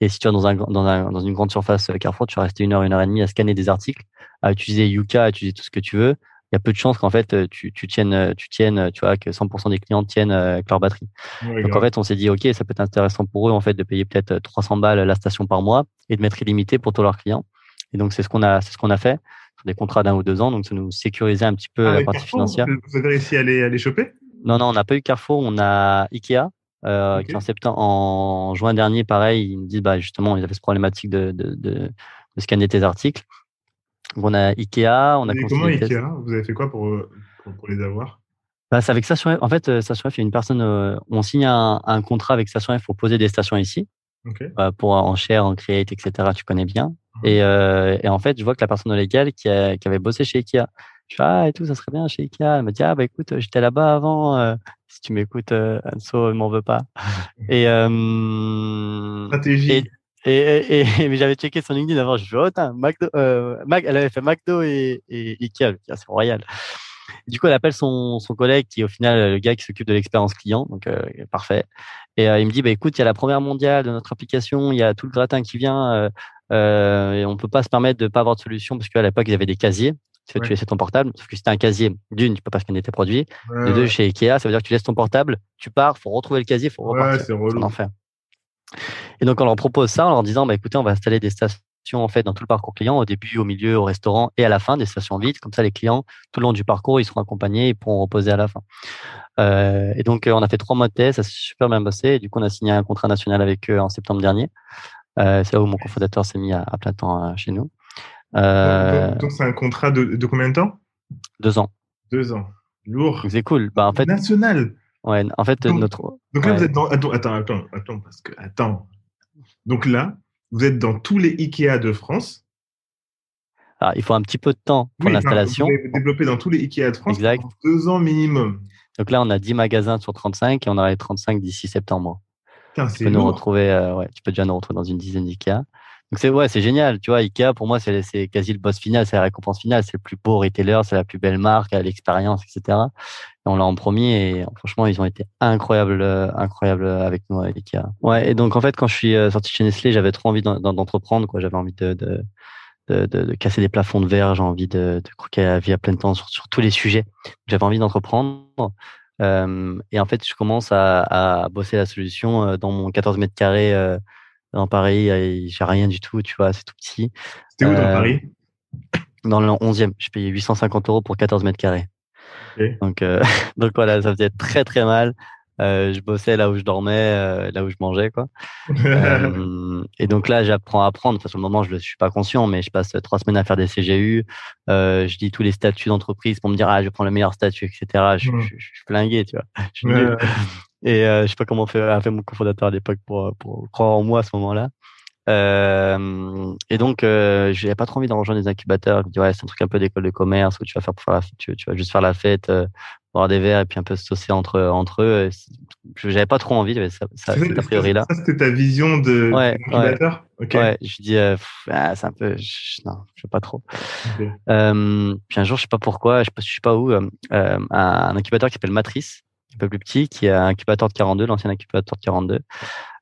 Et si tu vas dans un dans un dans une grande surface euh, Carrefour, tu vas rester une heure, une heure et demie à scanner des articles, à utiliser Yuka, à utiliser tout ce que tu veux il y a peu de chances qu'en fait tu, tu tiennes, tu tiennes, tu vois, que 100% des clients tiennent avec leur batterie. Donc en fait, on s'est dit, ok, ça peut être intéressant pour eux en fait de payer peut-être 300 balles la station par mois et de mettre illimité pour tous leurs clients. Et donc c'est ce qu'on a, c'est ce qu'on a fait sur des contrats d'un ou deux ans. Donc ça nous sécurisait un petit peu ah, la partie financière. Vous avez réussi à les, à les choper? Non, non, on n'a pas eu Carrefour, on a Ikea. Euh, qui en septembre, en juin dernier, pareil, ils nous disent bah justement ils avaient ce problématique de, de, de, de scanner tes articles on a Ikea, on a. comment Ikea? Vous avez fait quoi pour, pour, les avoir? Bah, c'est avec Station F. En fait, euh, Station F, il y a une personne. Euh, on signe un, un, contrat avec Station F pour poser des stations ici, okay. euh, pour en share, en create, etc. Tu connais bien. Et, euh, et, en fait, je vois que la personne légale qui, a, qui avait bossé chez Ikea, je fais ah et tout, ça serait bien chez Ikea. Elle me dit ah bah écoute, j'étais là-bas avant. Euh, si tu m'écoutes, Anso, ne m'en veut pas. et stratégie. Et, et, mais j'avais checké son LinkedIn avant, je me suis oh, McDo, euh, Mac, elle avait fait McDo et, et Ikea, c'est royal. du coup, elle appelle son, son collègue qui est au final le gars qui s'occupe de l'expérience client, donc euh, parfait. Et euh, il me dit, bah, écoute, il y a la première mondiale de notre application, il y a tout le gratin qui vient, euh, euh, et on peut pas se permettre de pas avoir de solution parce qu'à l'époque, ils avaient des casiers. Tu, ouais. tu laissais ton portable, sauf que si un casier, d'une, tu peux pas scanner tes produits. Ouais, de deux, chez Ikea, ça veut dire que tu laisses ton portable, tu pars, faut retrouver le casier, faut repartir. C'est relou. enfer. Et donc, on leur propose ça en leur disant, bah, écoutez, on va installer des stations en fait dans tout le parcours client, au début, au milieu, au restaurant et à la fin, des stations vides. Comme ça, les clients, tout le long du parcours, ils seront accompagnés et pourront reposer à la fin. Euh, et donc, on a fait trois mois de test, ça s'est super bien bossé. Et du coup, on a signé un contrat national avec eux en septembre dernier. Euh, c'est là où mon cofondateur s'est mis à, à, plein temps euh, chez nous. Euh, donc, c'est un contrat de, de, combien de temps? Deux ans. Deux ans. Lourd. C'est cool. Bah, en fait, national. Ouais, en fait, donc, notre. Donc là, vous êtes dans. Attends, attends, attends, attends, parce que. Attends. Donc là, vous êtes dans tous les IKEA de France. Alors, il faut un petit peu de temps pour l'installation. Vous développé dans tous les Ikea de France exact. deux ans minimum. Donc là, on a 10 magasins sur 35 et on aura les 35 d'ici septembre. Putain, tu peux nous retrouver, euh, ouais, tu peux déjà nous retrouver dans une dizaine d'IKEA. Donc c'est ouais, c'est génial, tu vois. Ikea pour moi c'est quasi le boss final, c'est la récompense finale, c'est le plus beau retailer, c'est la plus belle marque, l'expérience, etc. Et on l'a en premier et franchement ils ont été incroyables, euh, incroyables avec nous avec Ikea. Ouais. Et donc en fait quand je suis euh, sorti chez Nestlé, j'avais trop envie d'entreprendre, quoi. J'avais envie de, de de, casser des plafonds de verre, j'ai envie de, de croquer la vie à plein temps sur, tous les sujets. J'avais envie d'entreprendre. Euh, et en fait, je commence à, à, bosser la solution euh, dans mon 14 mètres carrés euh, dans Paris. J'ai rien du tout, tu vois, c'est tout petit. C'était où dans Paris? Dans le 11e. Je payais 850 euros pour 14 mètres carrés. Donc, donc voilà, ça faisait très très mal. Euh, je bossais là où je dormais, euh, là où je mangeais, quoi. euh, et donc là, j'apprends à apprendre. Enfin, sur le moment, je ne suis pas conscient, mais je passe trois semaines à faire des CGU. Je lis tous les statuts d'entreprise pour me dire, ah, je prends le meilleur statut, etc. Je, je, je, suis flingué, tu vois. Je suis Et euh, je sais pas comment fait, a fait mon cofondateur à l'époque pour, pour croire en moi à ce moment-là. Euh, et donc, euh, j'avais pas trop envie d'en rejoindre des incubateurs. Je me dis, ouais, c'est un truc un peu d'école de commerce où tu vas faire pour faire la fête, tu, tu vas juste faire la fête, euh, boire des verres et puis un peu se saucer entre, entre eux. J'avais pas trop envie, ça, ça, cet a priori là. Ça, c'était ta vision de ouais, ouais, ouais, je dis, euh, ah, c'est un peu, je, non, je sais pas trop. Euh, puis un jour, je sais pas pourquoi, je sais pas, je sais pas où, euh, un, incubateur qui s'appelle Matrice, un peu plus petit, qui est un incubateur de 42, l'ancien incubateur de 42.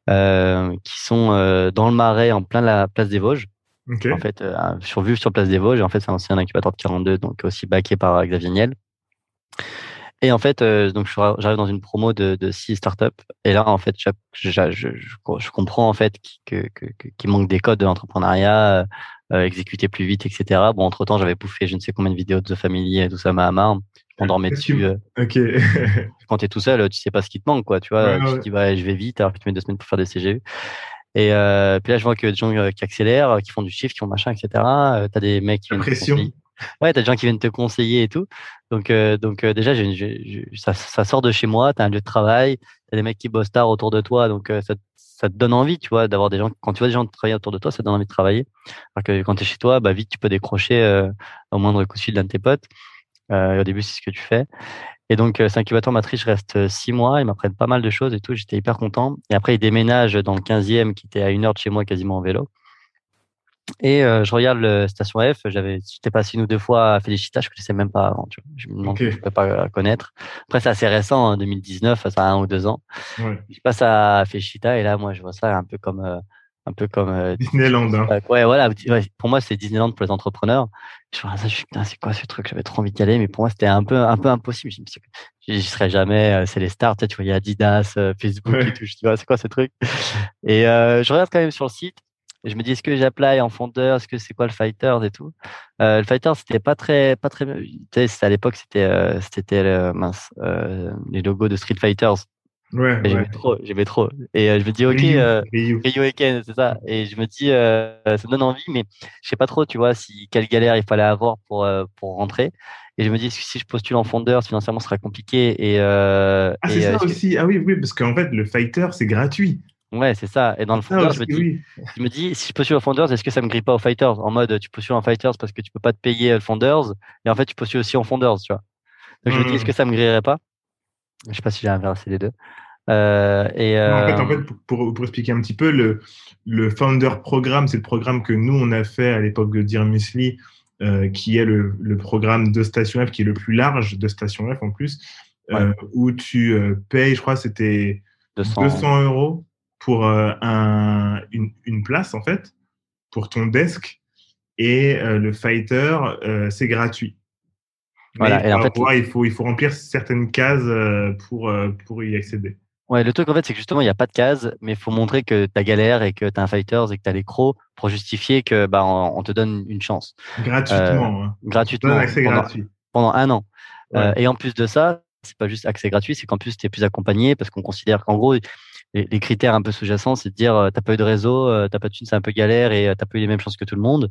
Euh, qui sont euh, dans le Marais, en plein la place des Vosges. En fait, euh, sur place des Vosges. En fait, c'est un ancien incubateur de 42, donc aussi backé par Xavier Niel. Et en fait, donc j'arrive dans une promo de, de six startups. Et là, en fait, je, je, je, je comprends en fait qu'il que, que, manque des codes de l'entrepreneuriat, euh, exécuter plus vite, etc. Bon, entre temps, j'avais bouffé je ne sais combien de vidéos de The Family et tout ça m'a marre on dormait dessus. Euh. Ok. quand tu es tout seul, tu sais pas ce qui te manque, quoi. Tu vois, tu te dis, ouais, je vais vite, alors que tu mets deux semaines pour faire des CGU. Et euh, puis là, je vois que des gens euh, qui accélèrent, qui font du chiffre, qui font machin, etc. Euh, tu as des mecs qui te conseiller. Ouais, t'as des gens qui viennent te conseiller et tout. Donc, euh, donc déjà, ça, sort de chez moi. T'as un lieu de travail. T'as des mecs qui bossent tard autour de toi. Donc, ça, ça te donne envie, tu vois, d'avoir des gens. Quand tu vois des gens travailler autour de toi, ça te donne envie de travailler. Alors que quand tu es chez toi, bah vite, tu peux décrocher au moindre coup de fil d'un de tes potes. Euh, au début, c'est ce que tu fais. Et donc, euh, c'est incubateur matrice, je reste euh, six mois. Ils m'apprennent pas mal de choses et tout. J'étais hyper content. Et après, ils déménagent dans le 15e, qui était à une heure de chez moi, quasiment en vélo. Et je regarde le Station F. J'avais, j'étais passé une ou deux fois à Félicita. Je connaissais même pas avant. Tu vois. Je me demande je peux pas connaître. Après, c'est assez récent, hein, 2019, ça a un ou deux ans. Je passe à Félicita et là, moi, je vois ça un peu comme un peu comme euh, Disneyland. Hein. Ouais, voilà. pour moi, c'est Disneyland pour les entrepreneurs. Je vois ça, je putain, c'est quoi ce truc? J'avais trop envie d'y aller, mais pour moi, c'était un peu, un peu impossible. Je me suis j'y serais jamais. Euh, c'est les stars, tu, vois, il y a Adidas, euh, Facebook et tout. Je dis, c'est quoi ce truc? Et je regarde quand même sur le site. Et je me dis, est-ce que j'apply en fondeur? Est-ce que c'est quoi le fighter et tout? Le fighter, c'était pas très, pas très. À l'époque, c'était, c'était mince, les logos de Street Fighters. Ouais, j'aimais trop, j'aimais trop. Et euh, je me dis, ok, Ryu, euh, Ryu. c'est ça. Et je me dis, euh, ça me donne envie, mais je sais pas trop, tu vois, si quelle galère il fallait avoir pour euh, pour rentrer. Et je me dis, si je postule en fondeur, financièrement, ce sera compliqué. Et euh, ah, c'est ça aussi. Ah oui, oui, parce qu'en fait, le fighter, c'est gratuit. Ouais, c'est ça. Et dans le fondeur, je, me dis, je me dis, si je postule en Founders, est-ce que ça me grille pas aux Fighters? En mode, tu postules en Fighters parce que tu peux pas te payer le Founders, et en fait, tu postules aussi en Founders, tu vois. Donc, je me dis, est-ce mmh. que ça me grillerait pas? Je sais pas si j'ai inversé les deux. Euh, et, en, fait, en euh, fait, pour, pour, expliquer un petit peu, le, le Founder Programme, c'est le programme que nous, on a fait à l'époque de Dear Misli, euh, qui est le, le, programme de Station F, qui est le plus large de Station F en plus, où tu payes, je crois, c'était 200. 200. euros pour un, une, une, place, en fait, pour ton desk. Et le fighter, c'est gratuit. Voilà, et en fait, il, faut, il faut remplir certaines cases pour, pour y accéder. Ouais, le truc en fait, c'est que justement, il n'y a pas de case, mais il faut montrer que tu as galère et que tu as un fighters et que tu as les crocs pour justifier que bah, on, te donne une chance. Gratuitement. Euh, gratuitement. Accès pendant, gratuit. pendant un an. Euh, et en plus de ça, c'est pas juste accès gratuit, c'est qu'en plus, tu es plus accompagné parce qu'on considère qu'en gros, les, critères un peu sous-jacents, c'est de dire, euh, t'as pas eu de réseau, euh, t'as pas de thune, c'est un peu galère et t'as pas eu les mêmes chances que tout le monde.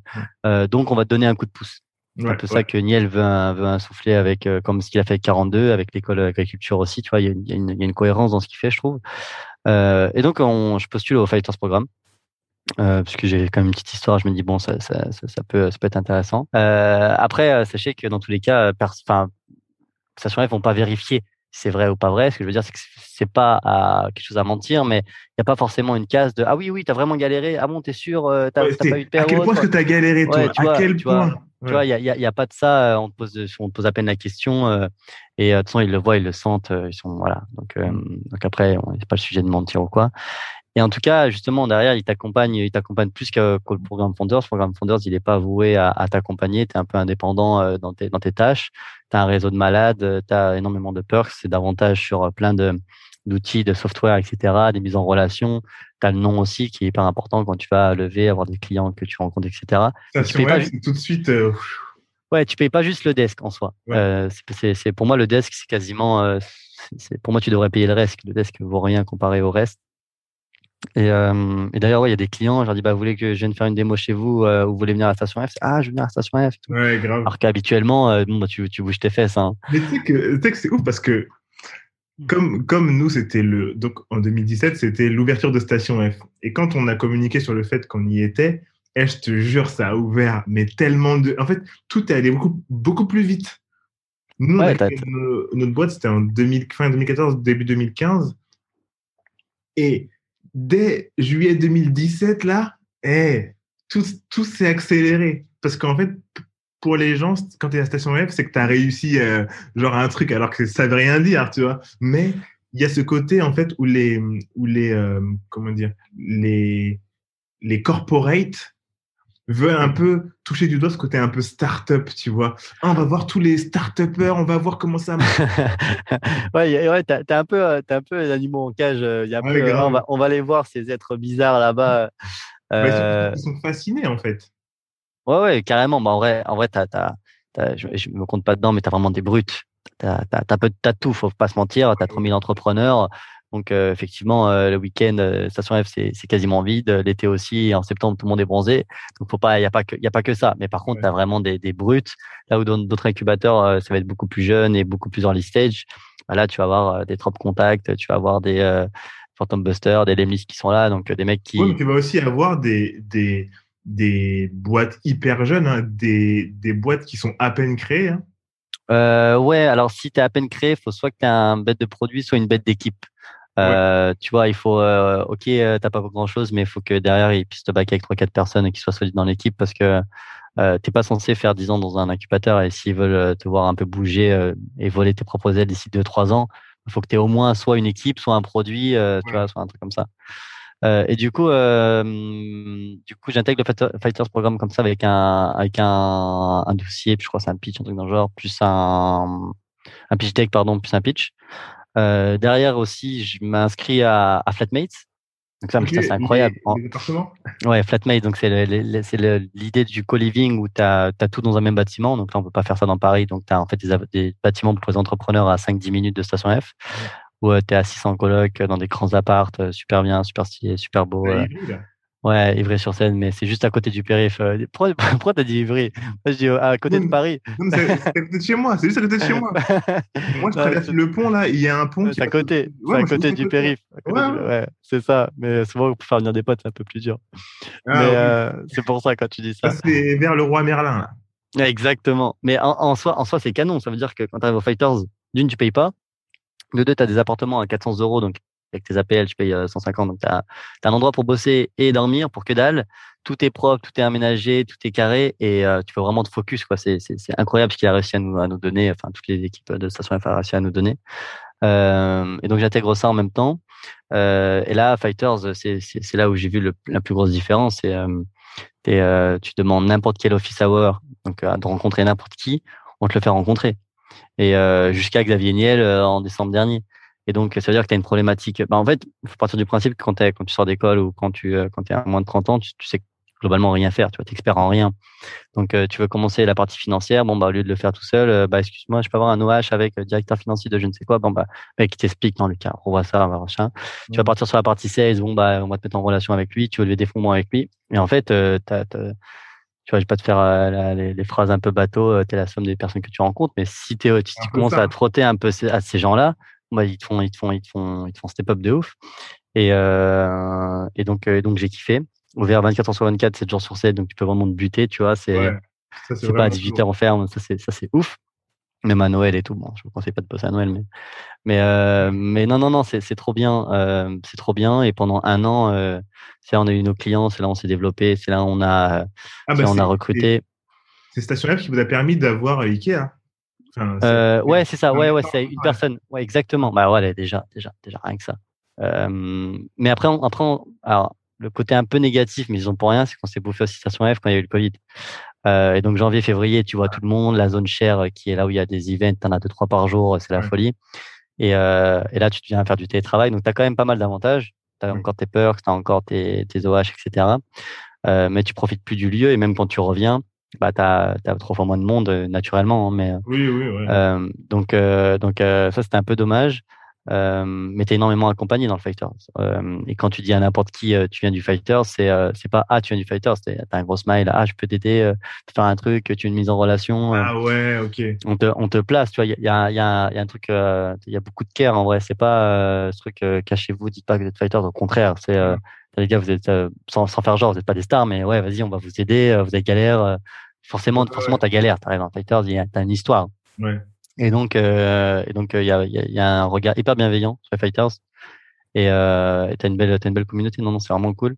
donc, on va te donner un coup de pouce. C'est un peu ça que Niel veut, veut insouffler avec, euh, comme ce qu'il a fait avec 42, avec l'école d'agriculture aussi. Tu vois, il y, a une, il y, a une, cohérence dans ce qu'il fait, je trouve. Euh, et donc, on, je postule au Fighters Programme. Euh, puisque j'ai quand même une petite histoire, je me dis bon, ça, ça, ça, peut, ça peut être intéressant. Euh, après, euh, sachez que dans tous les cas, enfin, Station F vont pas vérifier c'est vrai ou pas vrai. Ce que je veux dire, c'est que c'est pas à, quelque chose à mentir, mais il n'y a pas forcément une case de ah oui oui, t'as vraiment galéré. Ah bon, t'es sûr, t'as ouais, pas eu de période. À quel point est-ce que t'as galéré toi? À quel point? Tu vois, il y a, pas de ça. On te pose, on pose à peine la question. et de toute façon, ils le voient, ils le sentent. Ils sont voilà. Donc, mmh. donc après, c'est pas le sujet de mentir ou quoi. Et en tout cas, justement, derrière, il t'accompagne, il t'accompagne plus que, le programme Founders. Le programme Founders, il n'est pas voué à, t'accompagner. Tu es un peu indépendant euh, dans tes, dans tes tâches. Tu as un réseau de malades, euh, tu as énormément de perks. C'est davantage sur euh, plein de, d'outils, de software, etc., des mises en relation. Tu as le nom aussi qui est hyper important quand tu vas lever, avoir des clients que tu rencontres, etc. Ça, tu pas... tout de suite. Ouais, tu payes pas juste le desk en soi. c'est, pour moi, le desk, c'est quasiment. pour moi, tu devrais payer le reste. Le desk vaut rien comparé au reste. Et, euh, et d'ailleurs, il y a des clients, je leur dis, bah, vous voulez que je vienne faire une démo chez vous euh, ou vous voulez venir à la station F? Ah, je veux venir à la station F. Ouais, grave. Alors qu'habituellement, euh, bon, bah, tu, tu bouges tes fesses. Hein. Mais tu sais que, que c'est ouf parce que comme, comme nous, c'était le. Donc en 2017, c'était l'ouverture de Station F. Et quand on a communiqué sur le fait qu'on y était, eh, je te jure, ça a ouvert, mais tellement de. En fait, tout est allé beaucoup, beaucoup plus vite. Nous, notre boîte, c'était en 2000, fin 2014, début 2015. Et dès juillet 2017, là, eh, tout, tout s'est accéléré. Parce qu'en fait, pour les gens, quand tu es à station F, c'est que tu as réussi euh, genre un truc alors que ça veut rien dire, tu vois. Mais il y a ce côté en fait où les où les euh, comment dire les les corporates veut un peu toucher du doigt ce côté un peu start-up, tu vois. Ah, on va voir tous les start-upers, on va voir comment ça marche. ouais, ouais t'as un peu, euh, as un peu les animaux en cage. Euh, y a peu, euh, on, va, on va aller voir ces êtres bizarres là-bas. Euh... Ils sont fascinés en fait. Ouais, ouais, carrément. Bah, en vrai, en vrai, t'as, je, je me compte pas dedans, mais tu as vraiment des brutes. T'as, as, as, tout, faut pas se mentir. Tu as 3000 entrepreneurs. Donc euh, effectivement, euh, le week-end, euh, Station F, c'est quasiment vide. L'été aussi, en septembre, tout le monde est bronzé. Donc faut pas, il y a pas que, y a pas que ça. Mais par contre, tu as vraiment des, des brutes. Là où dans d'autres incubateurs, ça va être beaucoup plus jeune et beaucoup plus early stage. Bah, là, tu vas avoir des trop contacts, tu vas avoir des Phantom Busters, des Lemlis qui sont là, donc des mecs qui. Oui, mais tu vas aussi avoir des des des boîtes hyper jeunes, hein, des des boîtes qui sont à peine créées. Hein. Euh, ouais, alors si tu es à peine créé, il faut soit que tu aies un bête de produit, soit une bête d'équipe. Euh, tu vois, il faut, euh, ok, euh, t'as pas grand chose, mais il faut que derrière ils puissent te backer avec trois quatre personnes et qu'ils soient solides dans l'équipe parce que euh, t'es pas censé faire 10 ans dans un incubateur et s'ils veulent te voir un peu bouger et voler tes propres ailes d'ici 2-3 ans, il faut que tu aies au moins soit une équipe, soit un produit, tu vois, soit un truc comme ça. et du coup, du coup, j'intègre le Fighters Programme comme ça avec un avec un, un dossier, puis je crois c'est un pitch, un truc dans le genre, plus un un pitch deck pardon, plus un pitch. Euh, derrière aussi, je m'inscris à, à Flatmates. Donc ça, c'est incroyable. ouais, Flatmates, donc c'est l'idée du co-living où tu as, tout dans un même bâtiment. Donc là, on peut pas faire ça dans Paris. Donc tu as en fait des, des, bâtiments pour les entrepreneurs à 5-10 minutes de station F. Où tu es à 600 colocs dans des grands appartes, euh, super bien, super stylé, super beau. Euh. Ouais, Ivry-sur-Seine, mais c'est juste à côté du périph. Euh, pourquoi, pourquoi t'as dit Ivry? Moi, je dis à côté de Paris. C'est à côté de chez moi, c'est juste à côté de chez moi. moi, je traverse le pont, là, il y a un pont. C'est à côté, c'est à côté du périph. Ouais, c'est ça. Mais souvent, pour faire venir des potes, c'est un peu plus dur. Ah, mais euh, c'est pour ça, quand tu dis ça. C'est vers le roi Merlin, là. Exactement. Mais en, en soi, en soi c'est canon. Ça veut dire que quand tu arrives aux Fighters, d'une, tu payes pas. De deux, tu as des appartements à 400 euros, donc avec tes APL, tu payes 150. Donc, tu as, un endroit pour bosser et dormir pour que dalle. Tout est propre, tout est aménagé, tout est carré et euh, tu peux vraiment te focus. C'est incroyable ce qu'il a réussi à nous, à nous donner, enfin, toutes les équipes de Station F ont réussi à nous donner. Euh, et donc, j'intègre ça en même temps. Euh, et là, Fighters, c'est là où j'ai vu la plus grosse différence. Euh, tu demandes n'importe quel office hour, donc de rencontrer n'importe qui, on te le fait rencontrer. Et jusqu'à Xavier Niel en décembre dernier. Et donc, ça veut dire que tu as une problématique. Bah, en fait, il faut partir du principe que quand, quand tu sors d'école ou quand tu euh, quand es à moins de 30 ans, tu, sais globalement rien faire. Tu vois, expert en rien. Donc, euh, tu veux commencer la partie financière. Bon, bah, au lieu de le faire tout seul, euh, bah, excuse-moi, je peux avoir un OH avec le directeur financier de je ne sais quoi. Bon, bah, mec, qui t'explique, non, Lucas, on voit ça, machin. Tu vas mmh. partir sur la partie sales. Bon, bah, on va te mettre en relation avec lui. Tu veux lever des fonds avec lui. Et en fait, tu as, tu vois, je vais pas te faire les, phrases un peu bateau, tu es la somme des personnes que tu rencontres, mais si, tu, tu commences à te frotter un peu à ces gens-là, bah, ils te font, ils te font, ils te font, ils te font step up de ouf. Et, euh, et donc, euh, donc j'ai kiffé. ouvert 24 heures sur 24, 7 jours sur 7, donc tu peux vraiment te buter, tu vois. C'est c'est pas à 18 heures on ferme, ça c'est ça c'est ouf. Même à Noël et tout. Bon, je vous conseille pas de bosser à Noël, mais mais euh, mais non non non, c'est c'est trop bien, euh, c'est trop bien. Et pendant un an, c'est on a eu nos clients, c'est là on s'est développé, c'est là on a ah bah on a recruté. C'est Station F qui vous a permis d'avoir Ikea. Enfin, euh, ouais, c'est ça. Ouais, ouais, c'est une personne. Ouais, exactement. Bah ouais, déjà, déjà, déjà rien que ça. Euh, mais après, on, après, alors le côté un peu négatif, mais ils ont pour rien, c'est qu'on s'est bouffé aussi Station F quand il y a eu le Covid. Euh, et donc janvier, février, tu vois tout le monde, la zone chère qui est là où il y a des events, t'en as deux trois par jour, c'est la folie. Et, et, là, tu viens faire du télétravail, donc tu as quand même pas mal d'avantages. Tu as encore tes perks, tu as encore tes, tes OH, etc. Mais tu profites plus du lieu et même quand tu reviens, bah, tu as, as, trois fois moins de monde naturellement. Hein, mais, oui, oui, oui. donc, donc ça, c'était un peu dommage. Euh, mais tu es énormément accompagné dans le fighter. Euh, et quand tu dis à n'importe qui euh, tu viens du fighter, c'est euh, c'est pas ah tu viens du fighter, c'est t'as un gros smile, ah je peux t'aider, euh, faire un truc, tu as une mise en relation. ah ouais, ok. On te on te place, tu vois, il y a, y, a, y a un truc, il y a beaucoup de care en vrai. C'est pas ce truc cachez-vous, dites pas que vous êtes fighter. Au contraire, c'est les gars, vous êtes sans, sans faire genre, vous êtes pas des stars, mais ouais, vas-y, on va vous aider. vous avez galère. forcément, forcément, t'as galère. T'arrives en fighter, t'as une histoire. Ouais. Et donc, euh, et donc, il y a, y, a, un regard hyper bienveillant sur les fighters. Et euh, t'as une belle, as une belle communauté. Non, non, c'est vraiment cool.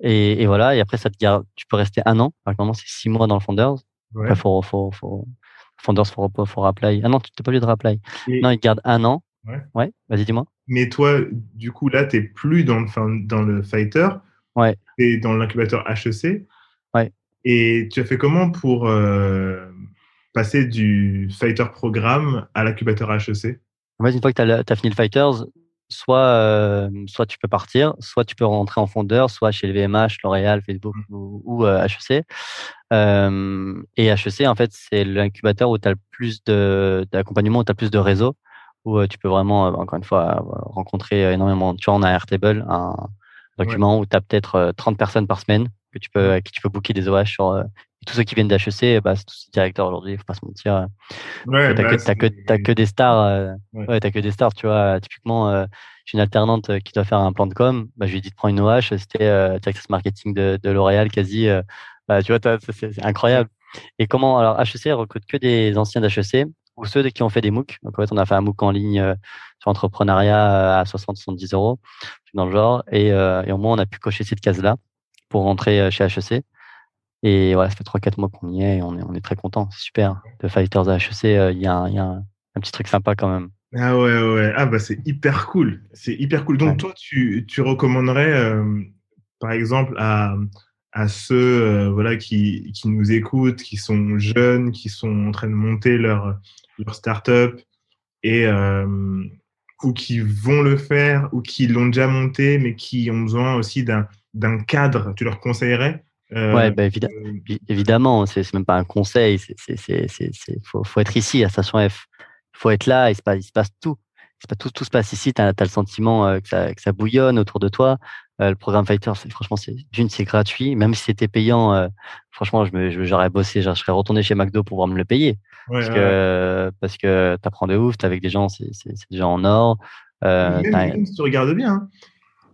Et, et, voilà. Et après, ça te garde. Tu peux rester un an. Normalement, c'est six mois dans le Founders. Ouais. faut, faut, faut, Founders, faut, faut rapply. Ah non, tu t'es pas obligé de rapply. Non, ils te gardent un an. Ouais. ouais Vas-y, dis-moi. Mais toi, du coup, là, t'es plus dans le, dans le fighter. Ouais. T'es dans l'incubateur HEC. Ouais. Et tu as fait comment pour euh, passer du fighter programme à l'incubateur HEC En fait, une fois que tu as, fini le fighters, soit, euh, soit tu peux partir, soit tu peux rentrer en fondeur, soit chez le VMH, L'Oréal, Facebook mmh. ou, HEC. Euh, euh, et HEC, en fait, c'est l'incubateur où tu as le plus d'accompagnement, où tu as plus de réseau, où tu peux vraiment, encore une fois, rencontrer énormément. Tu vois, on a Airtable, un document où tu as peut-être 30 personnes par semaine que tu peux, qui tu peux booker des OH sur tous ceux qui viennent d'HEC, bah, c'est tous directeurs aujourd'hui, faut pas se mentir. Ouais, t'as, bah, que, que, que, des stars. Euh, ouais. que des stars, tu vois. Typiquement, euh, j'ai une alternante euh, qui doit faire un plan de com. Bah, je lui ai dit de prendre une OH. C'était euh, directrice marketing de, de L'Oréal quasi. bah, tu vois, c'est, incroyable. Et comment Alors, HEC recrute que des anciens d'HEC ou ceux qui ont fait des MOOC. Donc, en fait, on a fait un MOOC en ligne sur entrepreneuriat à 60-70 euros dans le genre. Et, et au moins, on a pu cocher cette case-là pour rentrer chez HEC. Et voilà, ça fait 3-4 mois qu'on y est et on est, on est très content. C'est super. De Fighters à HEC, euh, il y, a, y a un, petit truc sympa quand même. Ah ouais, ouais. Ah bah c'est hyper cool. C'est hyper cool. Donc toi, tu, tu recommanderais, euh, par exemple, à, à ceux euh, voilà, qui, qui nous écoutent, qui sont jeunes, qui sont en train de monter leur, leur start-up et, ou qui vont le faire ou qui l'ont déjà monté mais qui ont besoin aussi d'un cadre, tu leur conseillerais euh, ouais, bah, euh, évidemment, c'est même pas un conseil. Il faut, faut, être ici à Station F. Il faut être là. Il se passe, il se passe tout. Passe, tout, tout se passe ici. Tu as, le sentiment euh, que, ça, que, ça, bouillonne autour de toi. le programme Fighter, franchement, d'une, c'est gratuit. Même si c'était payant, franchement, je j'aurais bossé. je serais retourné chez McDo pour pouvoir me le payer. parce, Que, parce que tu apprends de ouf. Tu avec des gens, c'est des gens en or. même, si tu regardes bien, hein,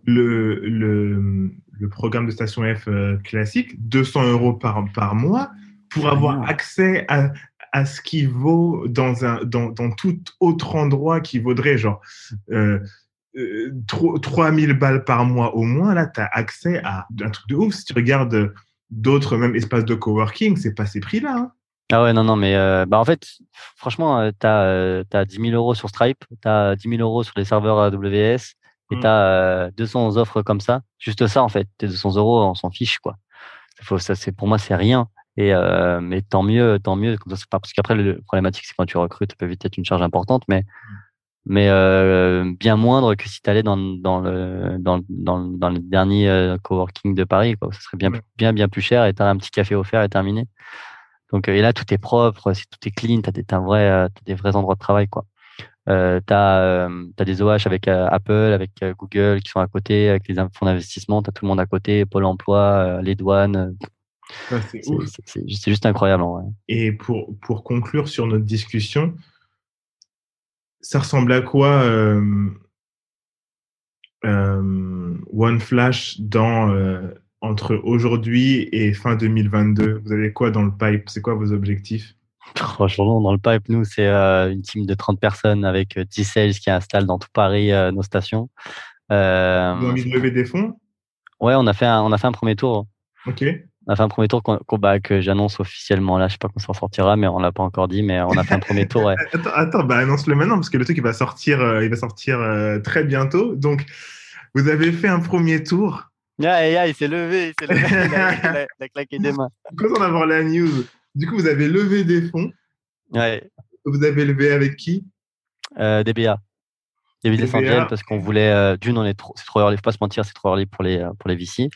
le, le, le programme de Station F euh, classique, 200 euros par, par mois, pour avoir accès à, à ce qui vaut dans, un, dans, dans tout autre endroit qui vaudrait genre euh, 3000 euh, balles par mois au moins. Là, tu as accès à un truc de ouf. Si tu regardes d'autres même espaces de coworking, c'est pas ces prix-là. Hein. Ah ouais, non, non, mais euh, bah en fait, franchement, tu as, as, 10 000 euros sur Stripe, tu as 10 000 euros sur les serveurs AWS, et tu as 200 offres comme ça, juste ça en fait, tes 200 euros, on s'en fiche quoi. Ça, c'est pour moi c'est rien. Et euh, mais tant mieux, tant mieux. Parce qu'après le problématique c'est quand tu recrutes, ça peut vite être une charge importante, mais mais euh, bien moindre que si tu allais dans, dans le dans, dans, dans le dernier euh, coworking de Paris. Quoi. Ça serait bien bien bien plus cher et tu as un petit café offert et terminé. Donc et là tout est propre, tout est clean, tu as, vrai, as des vrais endroits de travail quoi. Euh, tu as, des OH avec Apple, avec Google qui sont à côté, avec les fonds d'investissement, tu as tout le monde à côté, Pôle emploi, les douanes. C'est juste incroyable. Vrai. Et pour, pour conclure sur notre discussion, ça ressemble à quoi One Flash dans, entre aujourd'hui et fin 2022 Vous avez quoi dans le pipe? C'est quoi vos objectifs? Franchement, dans le pipe, nous, c'est euh, une team de 30 personnes avec 10 sales qui installent dans tout Paris nos stations. Euh, Vous avez envie de lever des fonds? Ouais, on a fait un, on a fait un premier tour. Ok. On a fait un premier tour bah, que j'annonce officiellement. Là, je sais pas quand ça sortira, mais on l'a pas encore dit. Mais on a fait un premier tour. Ouais. attends, attends bah, annonce-le maintenant parce que le truc il va sortir, euh, il va sortir euh, très bientôt. Donc, vous avez fait un premier tour. Yeah, yeah, il s'est levé, il s'est levé, il, a, claqué des mains. Content d'avoir la news. Du coup, vous avez levé des fonds. Ouais. Vous avez levé avec qui? Euh, DBA. Des essentiels parce qu'on voulait euh, d'une on est trop c'est trop early faut pas se mentir c'est trop early pour les euh, pour les VC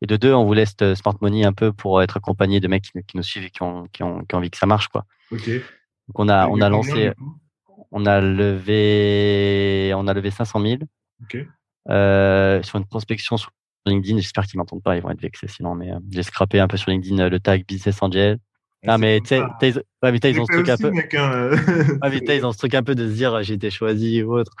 et de deux on voulait cette smart money un peu pour être accompagné de mecs qui, nous suivent et qui ont, qui ont, qui ont envie que ça marche quoi. Ok. Donc on a on a lancé on a levé on a levé 500 000 ok. Euh, sur une prospection sur LinkedIn j'espère qu'ils m'entendent pas ils vont être vexés sinon mais j'ai scrappé un peu sur LinkedIn le tag business angel ah, mais tu sais, ouais, ils ont ce truc un peu. ils ont ce truc un peu de se dire j'ai été choisi ou autre.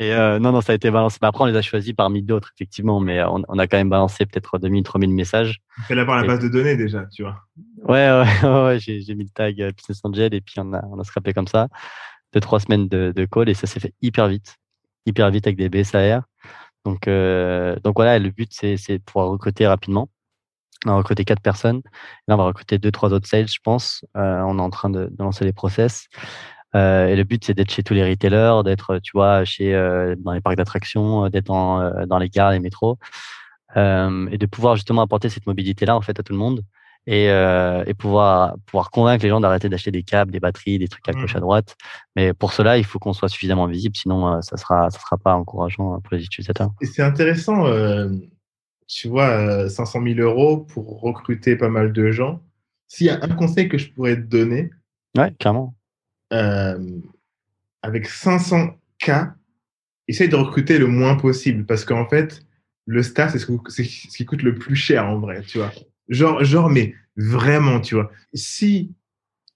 Et euh, non, non, ça a été balancé. Mais après, on les a choisis parmi d'autres, effectivement, mais on, on, a quand même balancé peut-être 2000, 3000 messages. Il fallait avoir la base de données déjà, tu vois. Ouais, ouais, ouais, j'ai mis le tag euh, Business Angel et puis on a, on a scrappé comme ça. Deux, trois semaines de, de call et ça s'est fait hyper vite. Hyper vite avec des BSAR. Donc, euh, donc voilà, le but, c'est de pouvoir recruter rapidement. On a recruté quatre personnes. Là, on va recruter deux, trois autres sales, je pense. Euh, on est en train de, de lancer les process. Euh, et le but, c'est d'être chez tous les retailers, d'être, tu vois, chez euh, dans les parcs d'attractions, d'être dans, dans les gares, les métros, et de pouvoir justement apporter cette mobilité-là en fait à tout le monde et, et pouvoir pouvoir convaincre les gens d'arrêter d'acheter des câbles, des batteries, des trucs à gauche à mmh. droite. Mais pour cela, il faut qu'on soit suffisamment visible, sinon ça sera ça sera pas encourageant pour les utilisateurs. Et c'est intéressant tu vois, 500 000 euros pour recruter pas mal de gens. S'il y a un conseil que je pourrais te donner, ouais, clairement. Euh, avec 500 k, essaye de recruter le moins possible parce qu'en fait, le staff, c'est ce, qui coûte le plus cher en vrai, tu vois. Genre, genre, mais vraiment, tu vois. Si